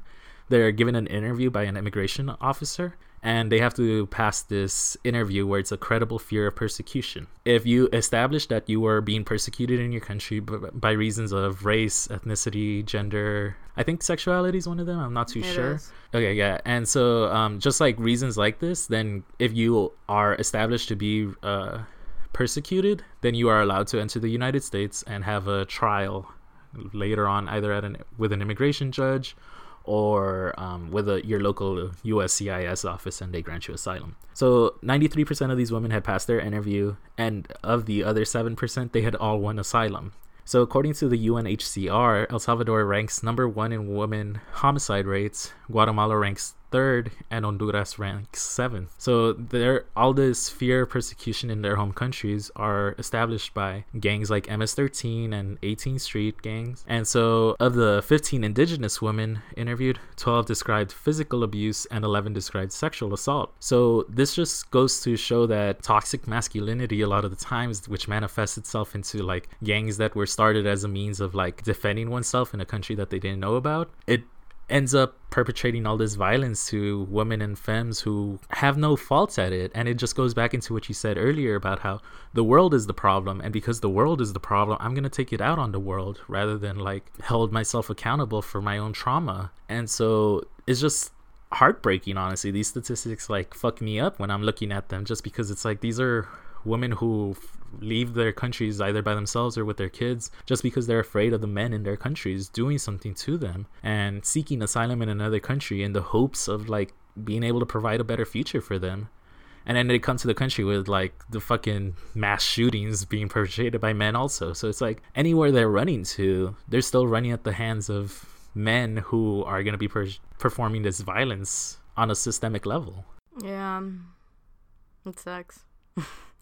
they're given an interview by an immigration officer and they have to pass this interview where it's a credible fear of persecution. If you establish that you are being persecuted in your country by reasons of race, ethnicity, gender, I think sexuality is one of them. I'm not too It sure. is. Okay, yeah. And so, um, just like reasons like this, then if you are established to be uh, persecuted, then you are allowed to enter the United States and have a trial later on, either at an with an immigration judge or um, with a, your local USCIS office, and they grant you asylum. So, 93% of these women had passed their interview, and of the other 7%, they had all won asylum. So, according to the UNHCR, El Salvador ranks number one in women homicide rates, Guatemala ranks third, and Honduras ranks seventh. So, there, all this fear persecution in their home countries are established by gangs like MS-13 and 18th Street gangs. And so, of the 15 indigenous women interviewed, 12 described physical abuse and 11 described sexual assault. So, this just goes to show that toxic masculinity, a lot of the times, which manifests itself into like gangs that were started as a means of like defending oneself in a country that they didn't know about, it ends up perpetrating all this violence to women and femmes who have no faults at it. And it just goes back into what you said earlier about how the world is the problem. And because the world is the problem i'm going to take it out on the world rather than like hold myself accountable for my own trauma. And so it's just heartbreaking honestly. These statistics like fuck me up when i'm looking at them just because it's like these are women who leave their countries either by themselves or with their kids just because they're afraid of the men in their countries doing something to them and seeking asylum in another country in the hopes of like being able to provide a better future for them and then they come to the country with like the fucking mass shootings being perpetrated by men also so it's like anywhere they're running to they're still running at the hands of men who are going to be per- performing this violence on a systemic level Yeah. It sucks.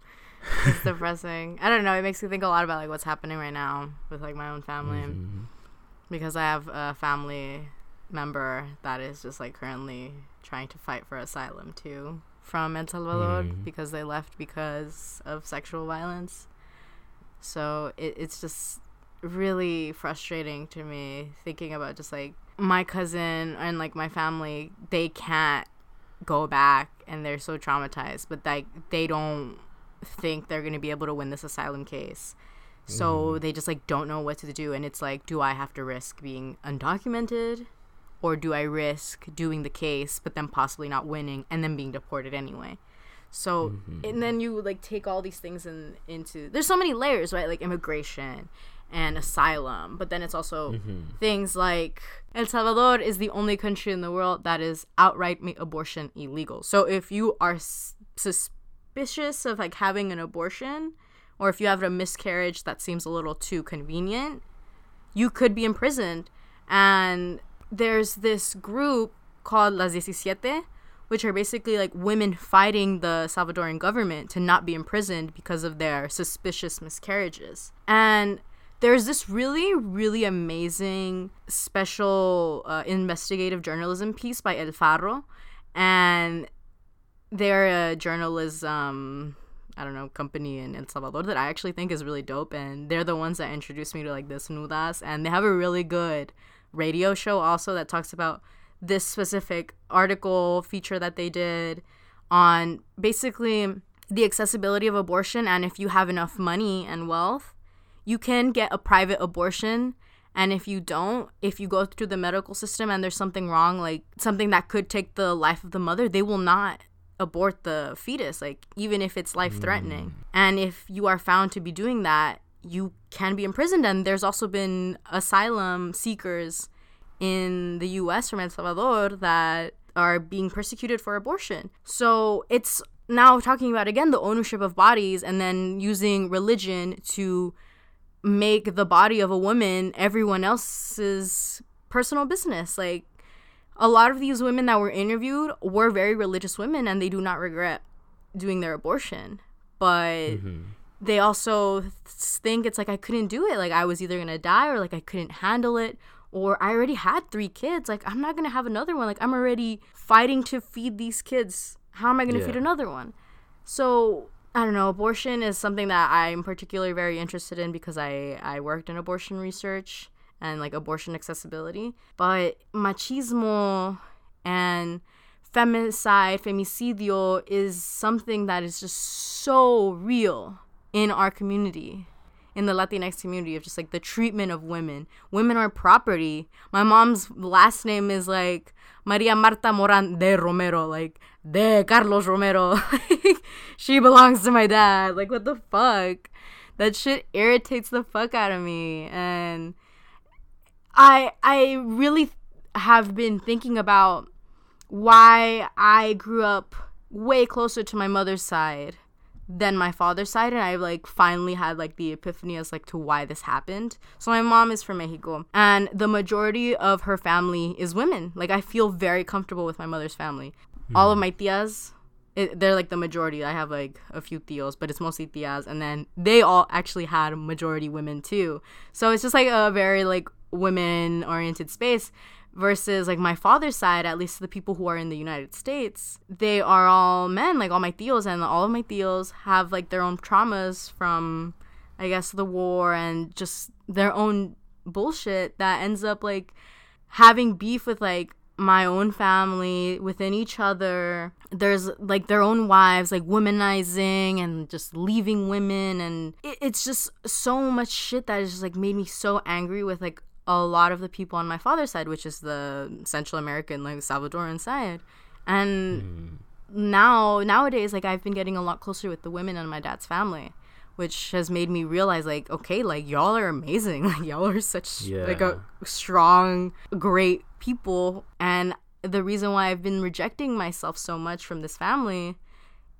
it's depressing. I don't know. It makes me think a lot about like what's happening right now with like my own family Mhm. because I have a family member that is just like currently trying to fight for asylum too from El Salvador Mm. because they left because of sexual violence. So it, it's just really frustrating to me thinking about just like my cousin and like my family they can't go back and they're so traumatized but like they don't think they're going to be able to win this asylum case. So mm-hmm. they just like don't know what to do and it's like do i have to risk being undocumented or do i risk doing the case but then possibly not winning and then being deported anyway? So mm-hmm. and then you like take all these things in into there's so many layers, right? Like immigration and asylum, but then it's also mm-hmm. things like El Salvador is the only country in the world that is outright abortion illegal. So if you are s- suspicious of like having an abortion or if you have a miscarriage that seems a little too convenient, you could be imprisoned. And there's this group called Las Diecisiete, which are basically like women fighting the Salvadoran government to not be imprisoned because of their suspicious miscarriages. And there's this really, really amazing special uh, investigative journalism piece by El Faro. And they're a journalism um, I don't know company in El Salvador that I actually think is really dope, and they're the ones that introduced me to like Desnudas, and they have a really good radio show also that talks about this specific article feature that they did on basically the accessibility of abortion, and if you have enough money and wealth, you can get a private abortion. And if you don't, if you go through the medical system and there's something wrong, like something that could take the life of the mother, they will not abort the fetus, like even if it's life threatening. Mm. And if you are found to be doing that, you can be imprisoned. And there's also been asylum seekers in the US from El Salvador that are being persecuted for abortion. So it's now talking about again the ownership of bodies and then using religion to make the body of a woman everyone else's personal business. Like a lot of these women that were interviewed were very religious women and they do not regret doing their abortion. But mm-hmm. they also th- think it's like I couldn't do it. Like I was either going to die or like I couldn't handle it or I already had 3 kids. Like I'm not going to have another one. Like I'm already fighting to feed these kids. How am I going to Yeah. feed another one? So I don't know. Abortion is something that I'm particularly very interested in because I I worked in abortion research and like abortion accessibility. But machismo and femicide, femicidio is something that is just so real in our community. In the Latinx community, of just like the treatment of women. Women are property. My mom's last name is like Maria Marta Moran de Romero, like de Carlos Romero. She belongs to my dad. Like, what the fuck? That shit irritates the fuck out of me. And I I really have been thinking about why I grew up way closer to my mother's side than my father's side and I like finally had like the epiphany as like to why this happened. So my mom is from Mexico and the majority of her family is women. Like I feel very comfortable with my mother's family. Mm-hmm. All of my tias it, they're like the majority. I have like a few tios, but it's mostly tias, and then they all actually had majority women too. So it's just like a very like women oriented space. Versus like my father's side, at least the people who are in the United States, they are all men. Like all my tios, and all of my tios have like their own traumas from, I guess, the war and just their own bullshit that ends up like having beef with like my own family within each other there's like their own wives like womanizing and just leaving women and it, it's just so much shit that has just like made me so angry with like a lot of the people on my father's side which is the central american like salvadoran side. And hmm. now nowadays like i've been getting a lot closer with the women in my dad's family which has made me realize like okay like y'all are amazing. Like y'all are such like a strong great people. And the reason why i've been rejecting myself so much from this family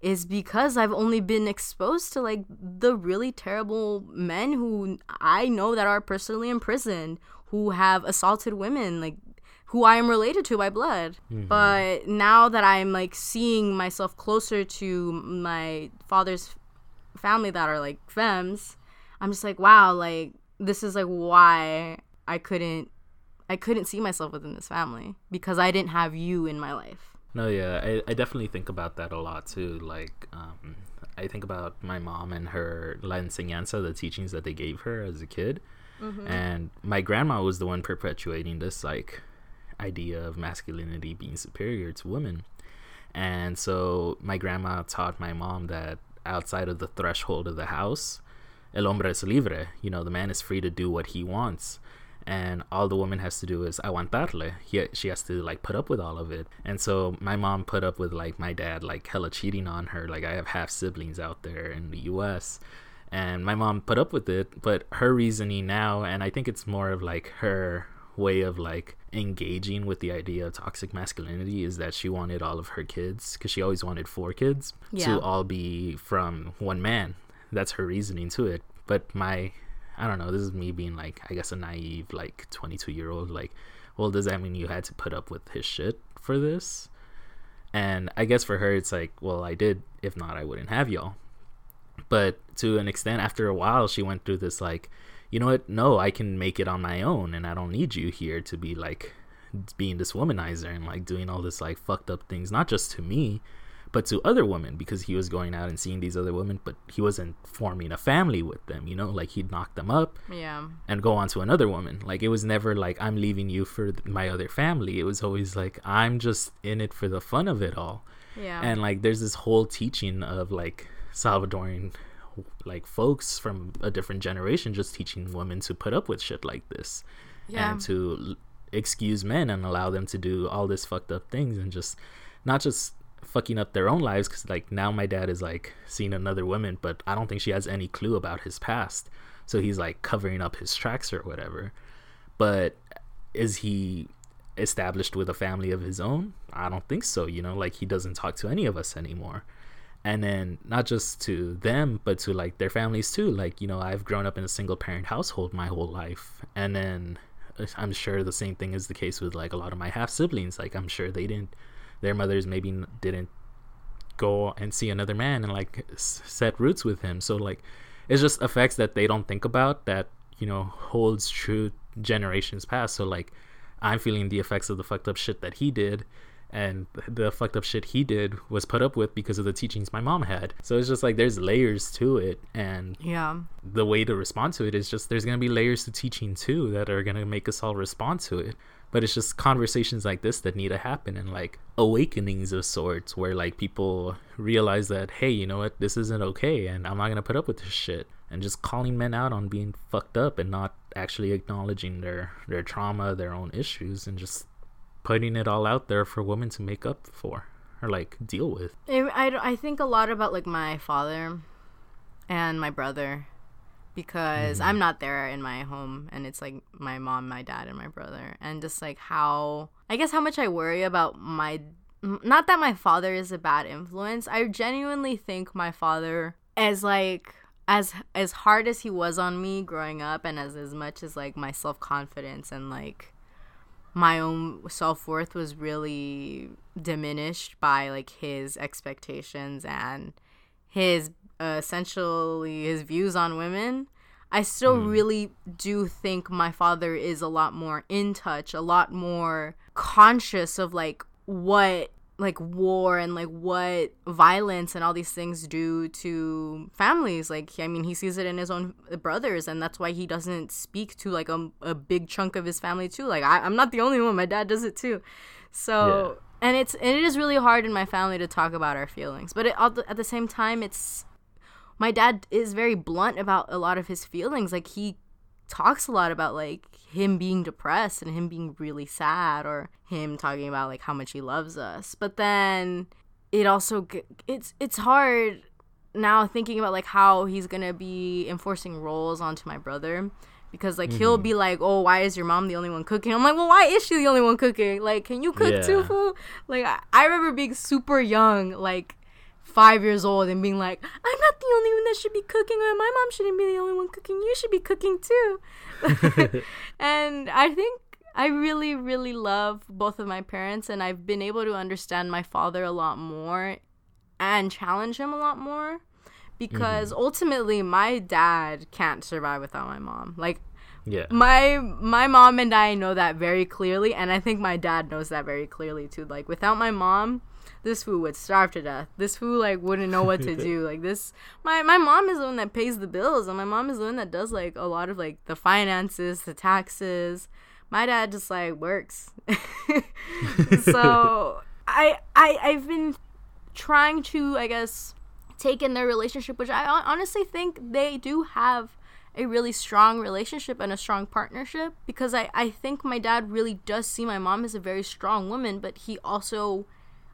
is because i've only been exposed to like the really terrible men who i know that are personally imprisoned who have assaulted women like who I am related to by blood. Mm-hmm. But now that I'm like seeing myself closer to my father's family that are like femmes, I'm just like, wow, like this is like why I couldn't I couldn't see myself within this family because I didn't have you in my life. No, yeah, I, I definitely think about that a lot too. Like, um, I think about my mom and her La Enseñanza, the teachings that they gave her as a kid. And my grandma was the one perpetuating this, like, idea of masculinity being superior to women. And so my grandma taught my mom that outside of the threshold of the house, el hombre es libre. You know, the man is free to do what he wants. And all the woman has to do is i aguantarle. He, she has to like put up with all of it. And so my mom put up with like my dad like hella cheating on her. Like I have half siblings out there in the U.S. And my mom put up with it, but her reasoning now, and I think it's more of like her way of like engaging with the idea of toxic masculinity is that she wanted all of her kids because she always wanted four kids Yeah. to all be from one man that's her reasoning to it but my i don't know this is me being like i guess a naive like 22 year old like well does that mean you had to put up with his shit for this? And i guess for her it's like well i did. If not i wouldn't have y'all. But to an extent after a while she went through this like you know what? No i can make it on my own and i don't need you here to be like being this womanizer and like doing all this like fucked up things not just to me but to other women because he was going out and seeing these other women but he wasn't forming a family with them you know like he'd knock them up Yeah. and go on to another woman. Like it was never like I'm leaving you for th- my other family. It was always like I'm just in it for the fun of it all. Yeah. And like there's this whole teaching of like Salvadoran like folks from a different generation just teaching women to put up with shit like this Yeah. and to excuse men and allow them to do all this fucked up things and just not just fucking up their own lives because like now my dad is like seeing another woman but i don't think she has any clue about his past. So he's like covering up his tracks or whatever. But is he established with a family of his own? I don't think so you know? Like he doesn't talk to any of us anymore. And then not just to them but to like their families too. Like you know i've grown up in a single parent household my whole life. And then uh, i'm sure the same thing is the case with like a lot of my half siblings like i'm sure they didn't their mothers maybe didn't go and see another man and like set roots with him. So like it's just effects that they don't think about that you know holds true generations past. So like i'm feeling the effects of the fucked up shit that he did. And the fucked up shit he did was put up with because of the teachings my mom had. So it's just like there's layers to it. And yeah. the way to respond to it is just there's going to be layers to teaching too that are going to make us all respond to it but it's just conversations like this that need to happen and like awakenings of sorts where like people realize that hey you know what? This isn't okay and i'm not to put up with this shit. And just calling men out on being fucked up and not actually acknowledging their their trauma their own issues and just putting it all out there for women to make up for or like deal with. I, I, I think a lot about like my father and my brother because mm-hmm. I'm not there in my home and it's like my mom, my dad, and my brother. And just like how, I guess, how much I worry about my, not that my father is a bad influence. I genuinely think my father, as like, as as hard as he was on me growing up and as as much as like my self-confidence and like my own self-worth was really diminished by like his expectations and his uh, essentially his views on women i still really do think my father is a lot more in touch a lot more conscious of like what like war and like what violence and all these things do to families. Like i mean he sees it in his own brothers and that's why he doesn't speak to like a, a big chunk of his family too. Like I, i'm not the only one. My dad does it too. So and it's and it is really hard in my family to talk about our feelings but it, at the same time it's my dad is very blunt about a lot of his feelings. Like he talks a lot about like him being depressed and him being really sad or him talking about like how much he loves us. But then it also it's it's hard now thinking about like how he's gonna be enforcing roles onto my brother because like he'll mm-hmm. be like oh why is your mom the only one cooking? I'm like well why is she the only one cooking? Like can you cook too Yeah. fool? Like I, I remember being super young like five years old and being like i'm not the only one that should be cooking or my mom shouldn't be the only one cooking you should be cooking too and I think I really, really love both of my parents, and I've been able to understand my father a lot more and challenge him a lot more because mm-hmm. ultimately my dad can't survive without my mom. Like yeah my my mom and I know that very clearly, and I think my dad knows that very clearly too. Like without my mom, this fool would starve to death. This fool like wouldn't know what to do. Like this, my my mom is the one that pays the bills, and my mom is the one that does like a lot of like the finances, the taxes. My dad just like works. so I I I've been trying to I guess take in their relationship, which I honestly think they do have a really strong relationship and a strong partnership because I, I think my dad really does see my mom as a very strong woman, but he also,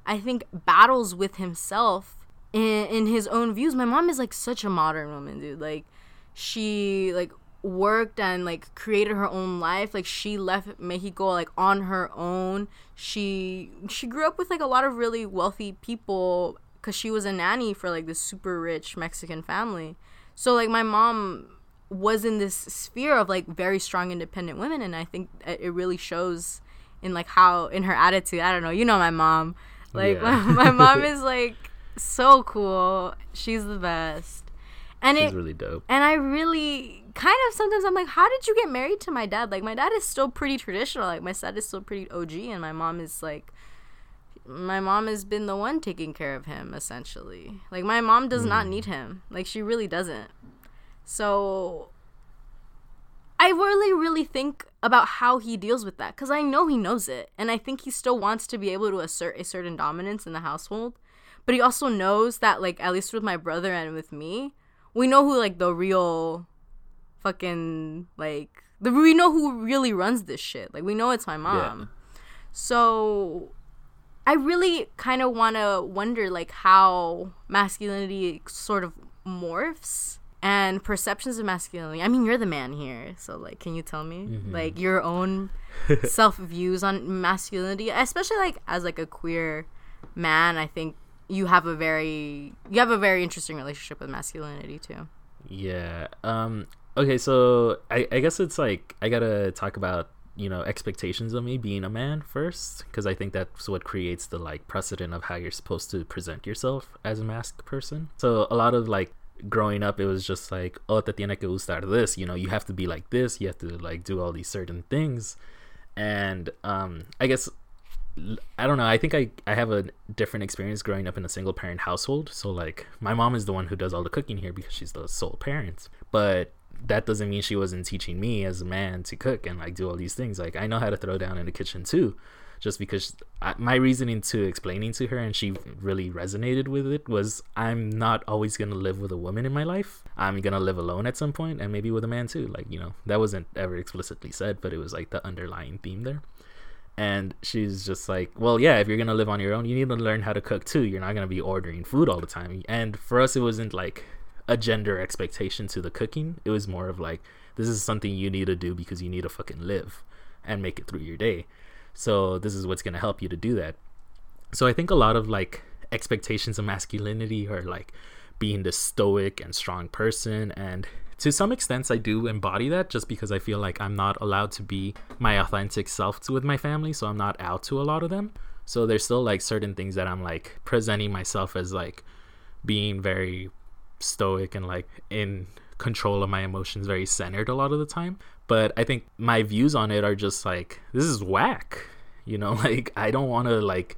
I think, battles with himself in, in his own views. My mom is like such a modern woman, dude. Like, she, like, worked and like created her own life. Like she left mexico like on her own. She she grew up with like a lot of really wealthy people because she was a nanny for like this super rich mexican family. So like my mom was in this sphere of like very strong independent women and i think it really shows in like how in her attitude. I don't know. You know my mom like Yeah. my, my mom is like so cool she's the best and She's it really dope. and I really kind of sometimes I'm like, how did you get married to my dad? Like my dad is still pretty traditional. Like my dad is still pretty OG, and my mom is like, my mom has been the one taking care of him essentially. Like my mom does not hmm. need him. Like she really doesn't. So I really, really think about how he deals with that because I know he knows it, and I think he still wants to be able to assert a certain dominance in the household. But he also knows that, like, at least with my brother and with me, we know who like the real fucking like the we know who really runs this shit. Like we know it's my mom. So I really kind of want to wonder like how masculinity sort of morphs and perceptions of masculinity. I mean, you're the man here, so like can you tell me like your own self views on masculinity, especially like as like a queer man, I think you have a very you have a very interesting relationship with masculinity too. Yeah. Um. Okay. So I I guess it's like I gotta talk about you know expectations of me being a man first because I think that's what creates the like precedent of how you're supposed to present yourself as a masked person. So a lot of like growing up it was just like oh te tiene que gustar this you know you have to be like this you have to like do all these certain things and um i guess I don't know. I think I, I have a different experience growing up in a single parent household. So like my mom is the one who does all the cooking here because she's the sole parent. But that doesn't mean she wasn't teaching me as a man to cook and like do all these things. Like I know how to throw down in the kitchen too. Just because I, my reasoning to explaining to her and she really resonated with it was I'm not always going to live with a woman in my life. I'm going to live alone at some point and maybe with a man too. Like, you know, that wasn't ever explicitly said, but it was like the underlying theme there. And she's just like well yeah if you're gonna live on your own you need to learn how to cook too. You're not gonna be ordering food all the time. And for us it wasn't like a gender expectation to the cooking. It was more of like this is something you need to do because you need to fucking live and make it through your day so this is what's gonna help you to do that. So i think a lot of like expectations of masculinity are like being the stoic and strong person and to some extent i do embody that just because i feel like i'm not allowed to be my authentic self to, with my family so i'm not out to a lot of them. So there's still like certain things that i'm like presenting myself as like being very stoic and like in control of my emotions very centered a lot of the time but i think my views on it are just like this is whack. You know like i don't want to like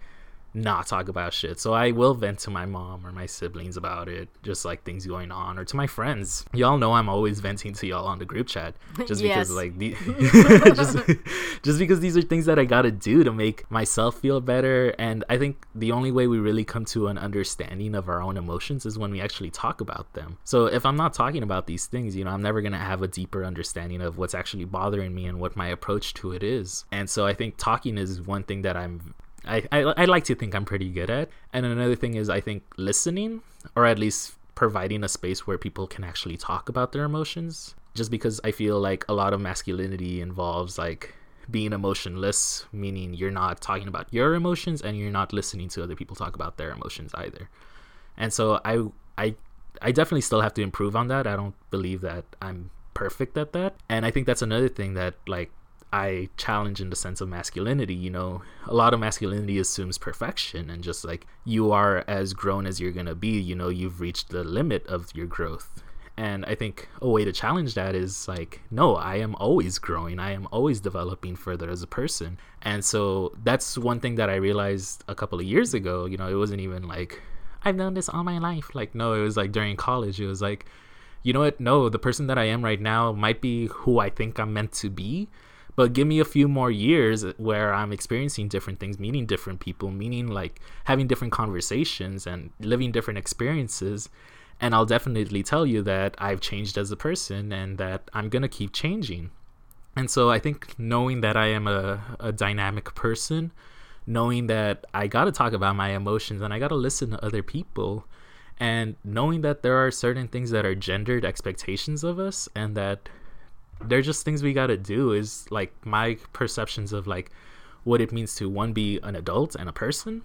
not talk about shit. So I will vent to my mom or my siblings about it, just like things going on, or to my friends. Y'all know I'm always venting to y'all on the group chat, just Yes. because like the, just just because these are things that I gotta do to make myself feel better. And I think the only way we really come to an understanding of our own emotions is when we actually talk about them. So if I'm not talking about these things, you know, I'm never gonna have a deeper understanding of what's actually bothering me and what my approach to it is. And so I think talking is one thing that I'm I, I, like to think I'm pretty good at. And another thing is, I think listening, or at least providing a space where people can actually talk about their emotions. Just because I feel like a lot of masculinity involves like being emotionless, meaning you're not talking about your emotions and you're not listening to other people talk about their emotions either. And so I I I definitely still have to improve on that. I don't believe that I'm perfect at that. And I think that's another thing that like I challenge in the sense of masculinity. You know, a lot of masculinity assumes perfection and just like you are as grown as you're gonna be, you know, you've reached the limit of your growth. And I think a way to challenge that is like, no, I am always growing. I am always developing further as a person. And so that's one thing that I realized a couple of years ago. You know, it wasn't even like, I've done this all my life. Like, no, it was like during college, it was like, you know what? No, the person that I am right now might be who I think I'm meant to be. But give me a few more years where I'm experiencing different things, meeting different people, meaning like having different conversations and living different experiences. and I'll definitely tell you that I've changed as a person and that I'm gonna keep changing. And so I think knowing that I am a, a dynamic person, knowing that I gotta talk about my emotions and I gotta listen to other people, and knowing that there are certain things that are gendered expectations of us and that they're just things we gotta do is like my perceptions of like what it means to one be an adult and a person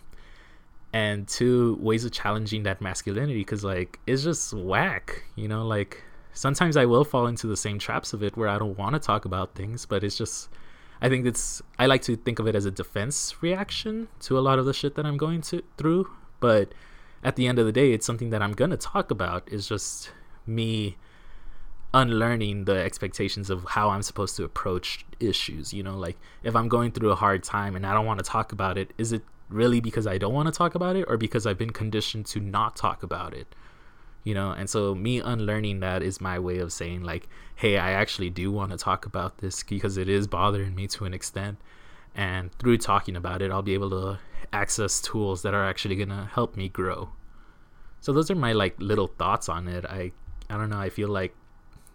and two ways of challenging that masculinity because like it's just whack you know? Like sometimes i will fall into the same traps of it where i don't want to talk about things but it's just i think it's i like to think of it as a defense reaction to a lot of the shit that i'm going to through but at the end of the day it's something that i'm gonna talk about is just me unlearning the expectations of how I'm supposed to approach issues. You know, like if I'm going through a hard time and I don't want to talk about it, is it really because I don't want to talk about it or because I've been conditioned to not talk about it? You know, and so me unlearning that is my way of saying, like, hey, I actually do want to talk about this because it is bothering me to an extent. And through talking about it, I'll be able to access tools that are actually going to help me grow. So those are my like little thoughts on it. I I don't know, I feel like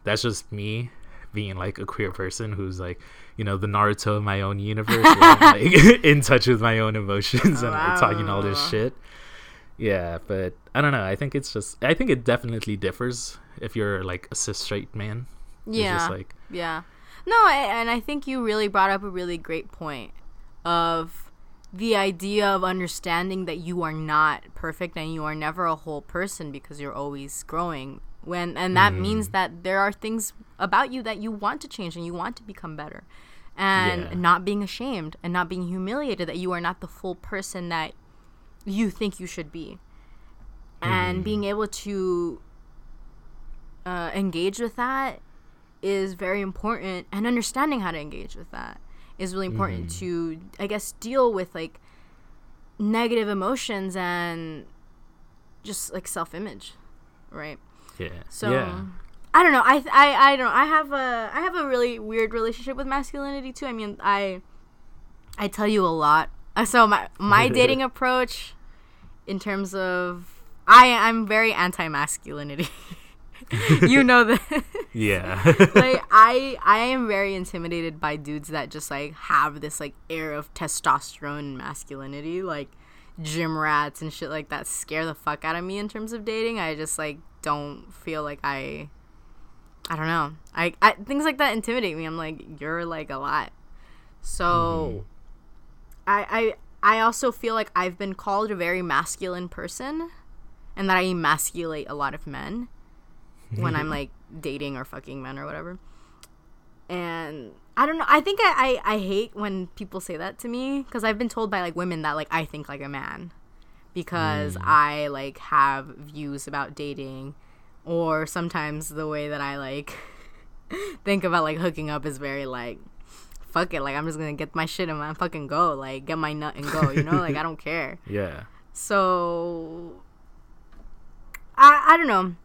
that's just me being like a queer person who's like you know the naruto of my own universe like in touch with my own emotions oh, and like, talking all this shit yeah but i don't know i think it's just i think it definitely differs if you're like a cis straight man Yeah. just like Yeah. No, I, and I think you really brought up a really great point of the idea of understanding that you are not perfect and you are never a whole person because you're always growing. When and that mm. means that there are things about you that you want to change and you want to become better. And Yeah. not being ashamed and not being humiliated that you are not the full person that you think you should be. And mm. being able to uh, engage with that is very important and understanding how to engage with that is really important mm-hmm. to i guess deal with like negative emotions and just like self-image right yeah. So yeah. I don't know. I, I i don't know i have a i have a really weird relationship with masculinity too. I mean i i tell you a lot. Uh, so my my dating approach in terms of i i'm very anti-masculinity. You know that. Yeah. Like I I am very intimidated by dudes that just like have this like air of testosterone and masculinity, like gym rats and shit like that scare the fuck out of me in terms of dating. I just like don't feel like I I don't know. I, I things like that intimidate me. I'm like you're like a lot. So mm-hmm. I I I also feel like I've been called a very masculine person and that I emasculate a lot of men when I'm like dating or fucking men or whatever. And I don't know. I think I, I, I hate when people say that to me because I've been told by like women that like I think like a man because I like have views about dating or sometimes the way that I like think about like hooking up is very like fuck it like I'm just gonna get my shit and my fucking go like get my nut and go you know? Like I don't care. Yeah. So I I don't know.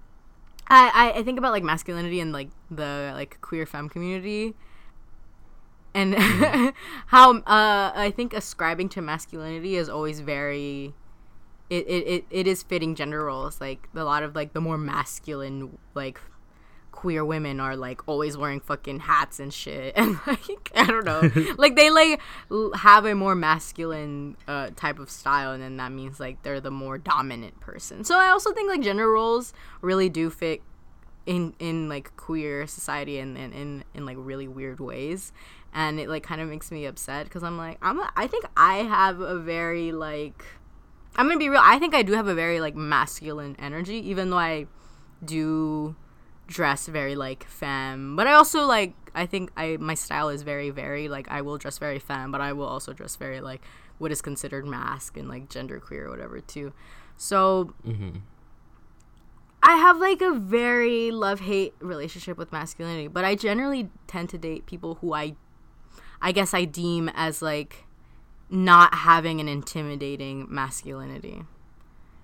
I, I I think about like masculinity and like the like queer femme community and how uh I think ascribing to masculinity is always very it, it, it, it is fitting gender roles like a lot of like the more masculine like queer women are like always wearing fucking hats and shit and like i don't know. Like they like have a more masculine uh, type of style and then that means like they're the more dominant person. So i also think like gender roles really do fit in in like queer society and in, in in like really weird ways. And it like kind of makes me upset because i'm like i'm a, i think i have a very like i'm gonna be real i think i do have a very like masculine energy even though i do dress very like femme. But i also like i think i my style is very very like i will dress very femme but i will also dress very like what is considered masc and like gender queer or whatever too. So mm-hmm. i have like a very love hate relationship with masculinity but i generally tend to date people who i i guess i deem as like not having an intimidating masculinity.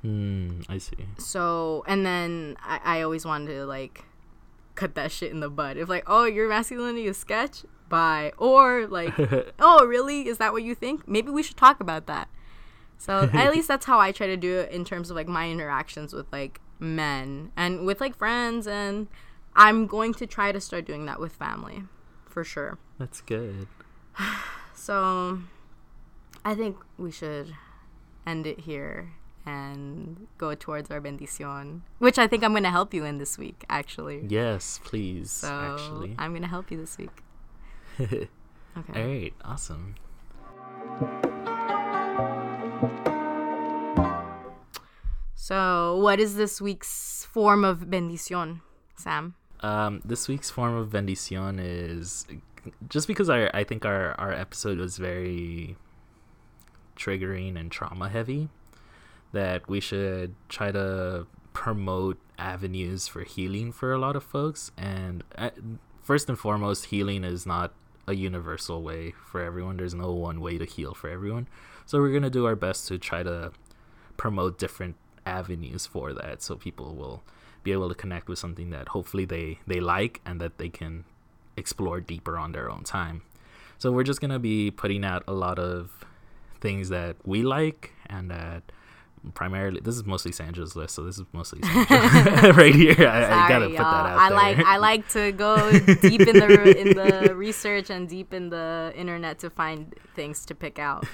Hmm, i see. So and then I, I always wanted to like cut that shit in the bud. If like oh your masculinity is sketch bye. Or like oh really? Is that what you think? Maybe we should talk about that. So at least that's how i try to do it in terms of like my interactions with like men and with like friends. And I'm going to try to start doing that with family for sure. That's good. So I think we should end it here and go towards our bendición, which I think I'm going to help you in this week actually. Yes, please. So actually. I'm going to help you this week. Okay. All right. Awesome. So what is this week's form of bendición, Sam? Um, this week's form of bendición is just because our I think our our episode was very triggering and trauma heavy that we should try to promote avenues for healing for a lot of folks. And uh, first and foremost healing is not a universal way for everyone. There's no one way to heal for everyone. So we're going to do our best to try to promote different avenues for that so people will be able to connect with something that hopefully they they like and that they can explore deeper on their own time. So we're just going to be putting out a lot of things that we like and that primarily this is mostly Sandra's list so this is mostly right here I, I gotta Sorry, put that y'all. out I there like I like to go deep in the in the research and deep in the internet to find things to pick out.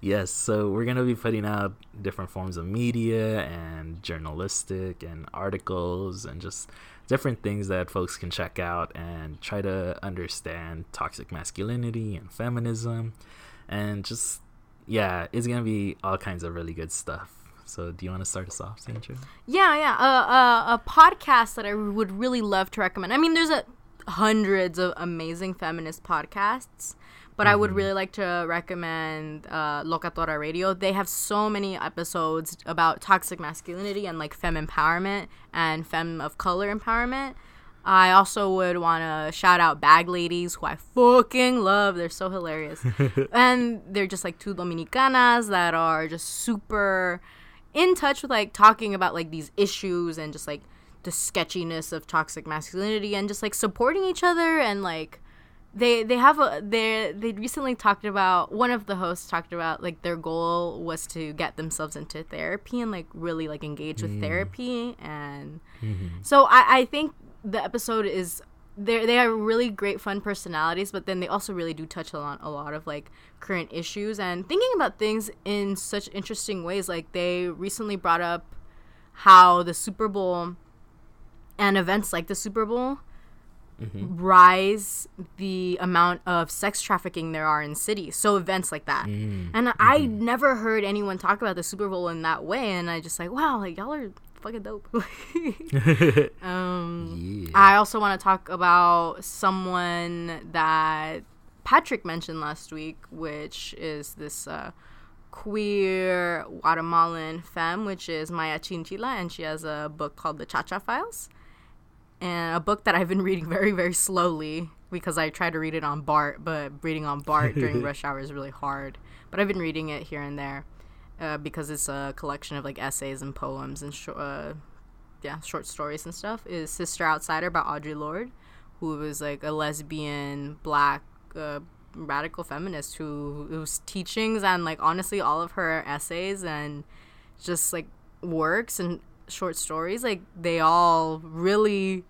yes so we're gonna be putting out different forms of media and journalistic and articles and just different things that folks can check out and try to understand toxic masculinity and feminism and just yeah it's gonna be all kinds of really good stuff so do you want to start us off sandra Yeah, yeah. Uh, uh, a podcast that I would really love to recommend. I mean, there's a hundreds of amazing feminist podcasts, but I would really like to recommend uh, Locatora Radio. They have so many episodes about toxic masculinity and like femme empowerment and femme of color empowerment. I also would want to shout out Bag Ladies, who I fucking love. They're so hilarious. and they're just like two Dominicanas that are just super in touch with like talking about like these issues and just like the sketchiness of toxic masculinity and just like supporting each other and like they they have a they they recently talked about one of the hosts talked about like their goal was to get themselves into therapy and like really like engage with mm. therapy and mm-hmm. so I I think the episode is they they are really great fun personalities but then they also really do touch on a lot of like current issues. And thinking about things in such interesting ways like they recently brought up how the Super Bowl and events like the Super Bowl mm-hmm. rise the amount of sex trafficking there are in cities. So events like that. Mm. And I mm-hmm. never heard anyone talk about the Super Bowl in that way. And I just like, wow, like y'all are fucking dope. um yeah I also want to talk about someone that Patrick mentioned last week, which is this uh, queer Guatemalan femme, which is Maya Chinchilla, and she has a book called The Cha Cha Files, and a book that I've been reading very, very slowly because I try to read it on BART, but reading on BART during rush hour is really hard. But I've been reading it here and there uh, because it's a collection of like essays and poems and short, uh, yeah, short stories and stuff. Is Sister Outsider by Audre Lorde, who was like a lesbian black uh, radical feminist who whose teachings and like honestly all of her essays and just like works and short stories like they all really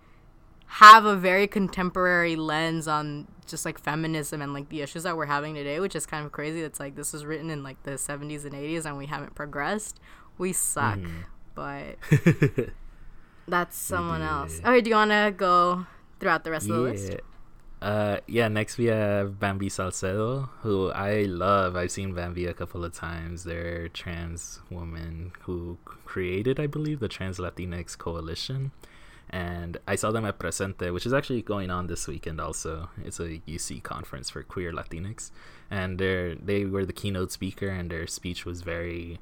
have a very contemporary lens on just like feminism and like the issues that we're having today which is kind of crazy it's like this was written in like the 70s and 80s and we haven't progressed we suck but that's someone else did. all right do you want to go throughout the rest of the list Yeah. Uh, yeah. Next we have Bambi Salcedo, who I love. I've seen Bambi a couple of times. They're trans woman who created, I believe, the Trans Latinx Coalition, and I saw them at Presente, which is actually going on this weekend. Also, it's a UC conference for queer Latinx, and they they were the keynote speaker, and their speech was very.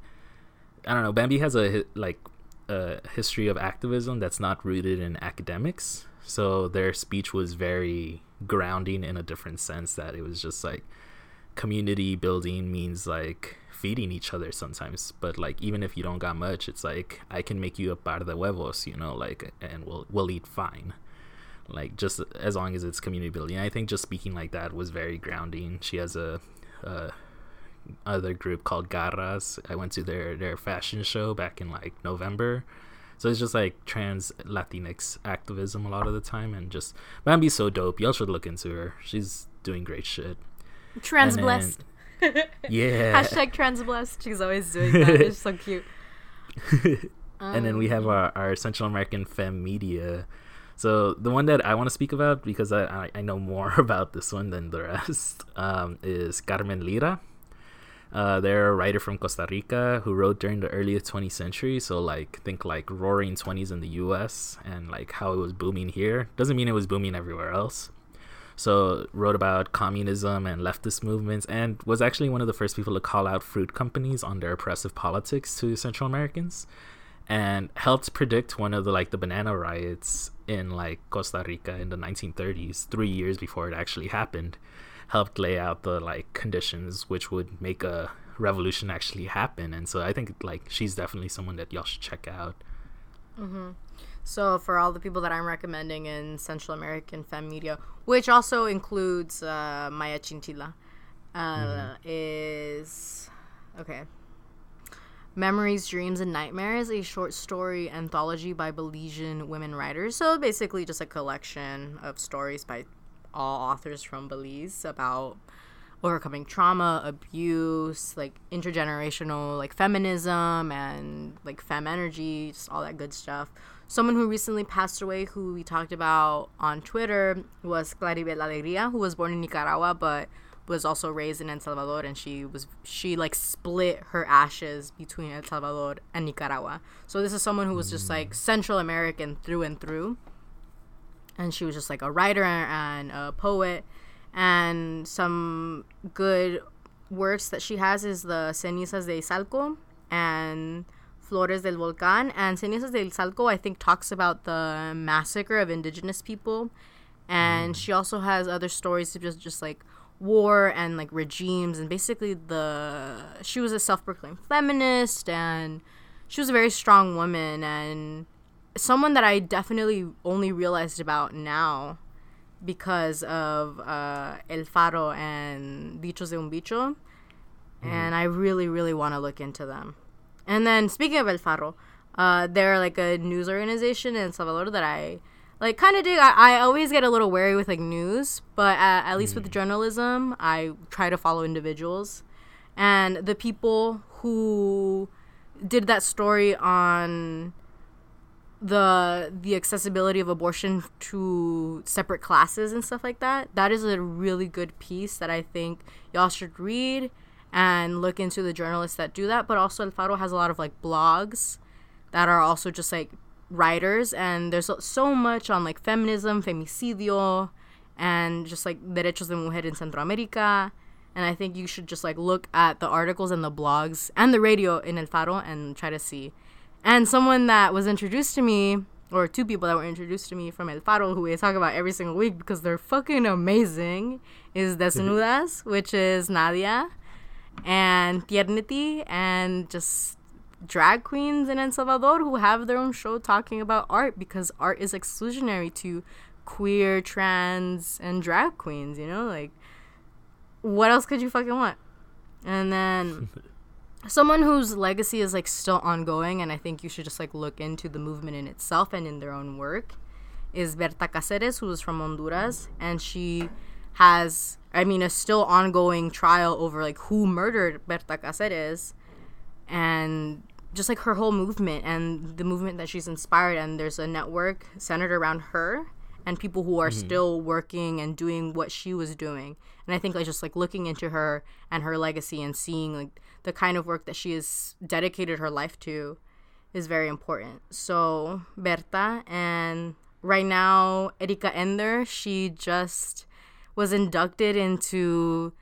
I don't know. Bambi has a like a history of activism that's not rooted in academics. So their speech was very grounding in a different sense that it was just like community building means like feeding each other sometimes but like even if you don't got much it's like i can make you a par de huevos you know like and we'll we'll eat fine like just as long as it's community building i think just speaking like that was very grounding she has a, a other group called garras i went to their their fashion show back in like november So it's just like trans Latinx activism a lot of the time, and just Bambi's so dope. Y'all should look into her. She's doing great shit. Trans And blessed. Yeah. Hashtag trans blessed. She's always doing that. It's so cute. and then we have our, our Central American fem media. So the one that I want to speak about because I, I, I know more about this one than the rest um, is Carmen Lyra. Uh, they're a writer from Costa Rica who wrote during the early 20th century. So like think like roaring 20s in the U.S. and like how it was booming here. Doesn't mean it was booming everywhere else. So wrote about communism and leftist movements and was actually one of the first people to call out fruit companies on their oppressive politics to Central Americans and helped predict one of the like the banana riots in like Costa Rica in the 1930s 3 years before it actually happened helped lay out the like conditions which would make a revolution actually happen. And so I think like she's definitely someone that y'all should check out mm-hmm. So for all the people that I'm recommending in Central American fem media, which also includes uh, Maya Chinchilla, uh, is okay. Memories, Dreams, and Nightmares, a short story anthology by Belizean women writers. So basically, just a collection of stories by all authors from Belize about overcoming trauma, abuse, like intergenerational, like feminism and like fem energy, just all that good stuff. Someone who recently passed away, who we talked about on Twitter, was Claribel Alegría, who was born in Nicaragua but was also raised in El Salvador, and she was she like split her ashes between El Salvador and Nicaragua. So this is someone who was just like mm. Central American through and through. And she was just like a writer and a poet. And some good works that she has is the cenizas de Izalco and flores del volcán and cenizas de Izalco I think talks about the massacre of indigenous people and she also has other stories of just just like war and like regimes and basically the she was a self-proclaimed feminist and she was a very strong woman and someone that I definitely only realized about now because of uh, El Faro and Bichos de un Bicho. And I really, really want to look into them. And then speaking of El Faro, uh, they're like a news organization in Salvador that I like kind of dig. I, I always get a little wary with like news, but at, at least with journalism, I try to follow individuals. And the people who did that story on the the accessibility of abortion to separate classes and stuff like that that is a really good piece that i think y'all should read and look into the journalists that do that but also el faro has a lot of like blogs that are also just like writers and there's so- much on like feminism femicidio and just like derechos de mujer in centroamerica and i think you should just like look at the articles and the blogs and the radio in el faro and try to see. And someone that was introduced to me, or two people that were introduced to me from El Faro, who we talk about every single week because they're fucking amazing, is mm-hmm. Desnudas, which is Nadia, and Tiernity, and just drag queens in El Salvador who have their own show talking about art because art is exclusionary to queer, trans, and drag queens, you know? Like, what else could you fucking want? And then someone whose legacy is like still ongoing and i think you should just like look into the movement in itself and in their own work is berta caceres who is from honduras and she has i mean a still ongoing trial over like who murdered berta caceres and just like her whole movement and the movement that she's inspired. And there's a network centered around her and people who are mm-hmm. still working and doing what she was doing. And i think like just like looking into her and her legacy and seeing like the kind of work that she has dedicated her life to is very important. So berta and right now erika ender she just was inducted into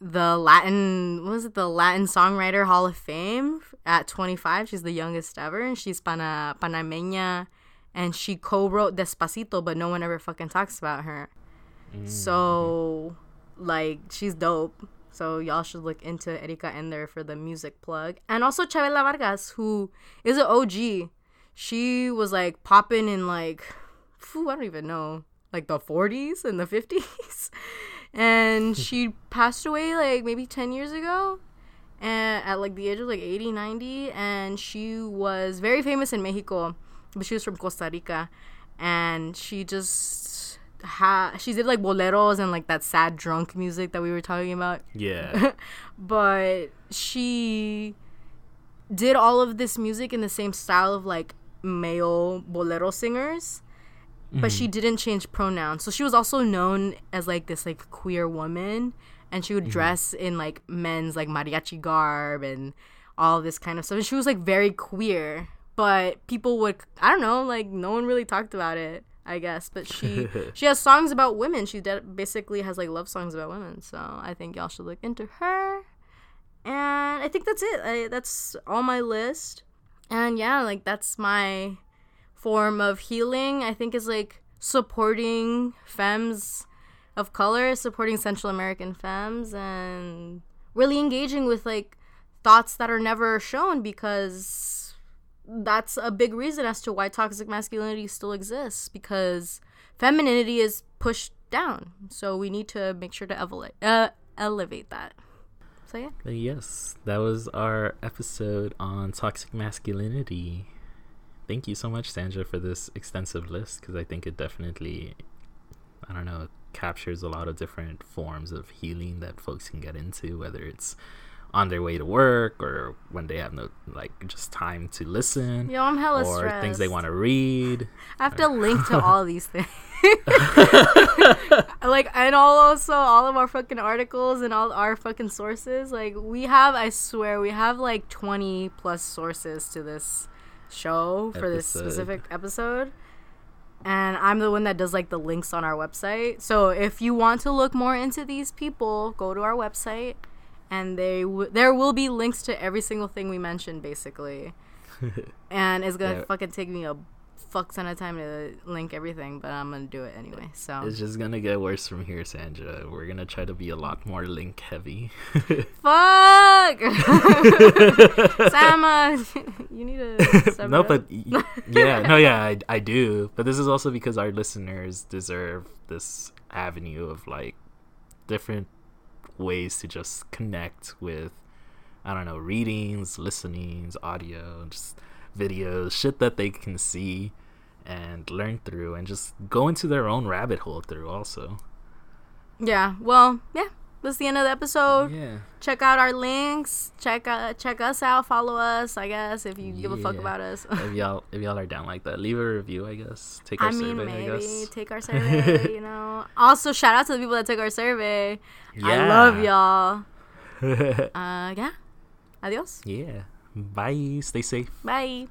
the Latin what was it the Latin Songwriter Hall of Fame at 25. She's the youngest ever, and she's pana panameña, and she co-wrote Despacito, but no one ever fucking talks about her. Mm, so, like, she's dope. So y'all should look into Erika Ender for the music plug, and also Chavela Vargas, who is an OG. She was like popping in like, phew, I don't even know, like the 40s and the 50s and she passed away like maybe 10 years ago and at like the age of like 80 90 and she was very famous in mexico but she was from Costa Rica, and she just ha she did like boleros and like that sad drunk music that we were talking about. Yeah. but she did all of this music in the same style of like male bolero singers but mm-hmm. she didn't change pronouns. So she was also known as like this like queer woman. And she would mm-hmm. dress in like men's like mariachi garb and all this kind of stuff. And she was like very queer. But people would i don't know like no one really talked about it i guess. But she she has songs about women. She de- basically has like love songs about women. So i think y'all should look into her. And I think that's it. I, that's all my list. And yeah, like that's my form of healing. I think is like supporting femmes of color, supporting Central American femmes, and really engaging with like thoughts that are never shown because that's a big reason as to why toxic masculinity still exists because femininity is pushed down. So we need to make sure to elevate, uh, elevate that. So yeah. Yes, that was our episode on toxic masculinity. Thank you so much, Sandra, for this extensive list because I think it definitely, I don't know, captures a lot of different forms of healing that folks can get into, whether it's on their way to work or when they have no like just time to listen Yo, I'm hella or stressed. things they want to read. I have to link to all these things. like and all also all of our fucking articles and all our fucking sources. Like we have, I swear, we have like 20 plus sources to this show for this specific episode. And I'm the one that does like the links on our website. So if you want to look more into these people, go to our website, and they w- there will be links to every single thing we mentioned, basically. and it's gonna Yeah. fucking take me a fuck ton of time to link everything, but I'm gonna do it anyway. So It's just gonna get worse from here, Sandra. We're gonna try to be a lot more link heavy. fuck, Sama, you need to. no, but y- yeah, no, yeah, I, I do. But this is also because our listeners deserve this avenue of like different ways to just connect with, I don't know, readings, listenings, audio, just videos, shit that they can see and learn through and just go into their own rabbit hole through also. yeah. Well, yeah. That's the end of the episode. Yeah. Check out our links. Check uh, check us out. Follow us. I guess if you give a fuck about us. if y'all if y'all are down like that, leave a review, I guess. Take our I mean, survey, I maybe guess. take our survey. you know. Also, shout out to the people that took our survey. I love y'all. Uh, yeah. Adios. yeah. Bye. Stay safe. Bye.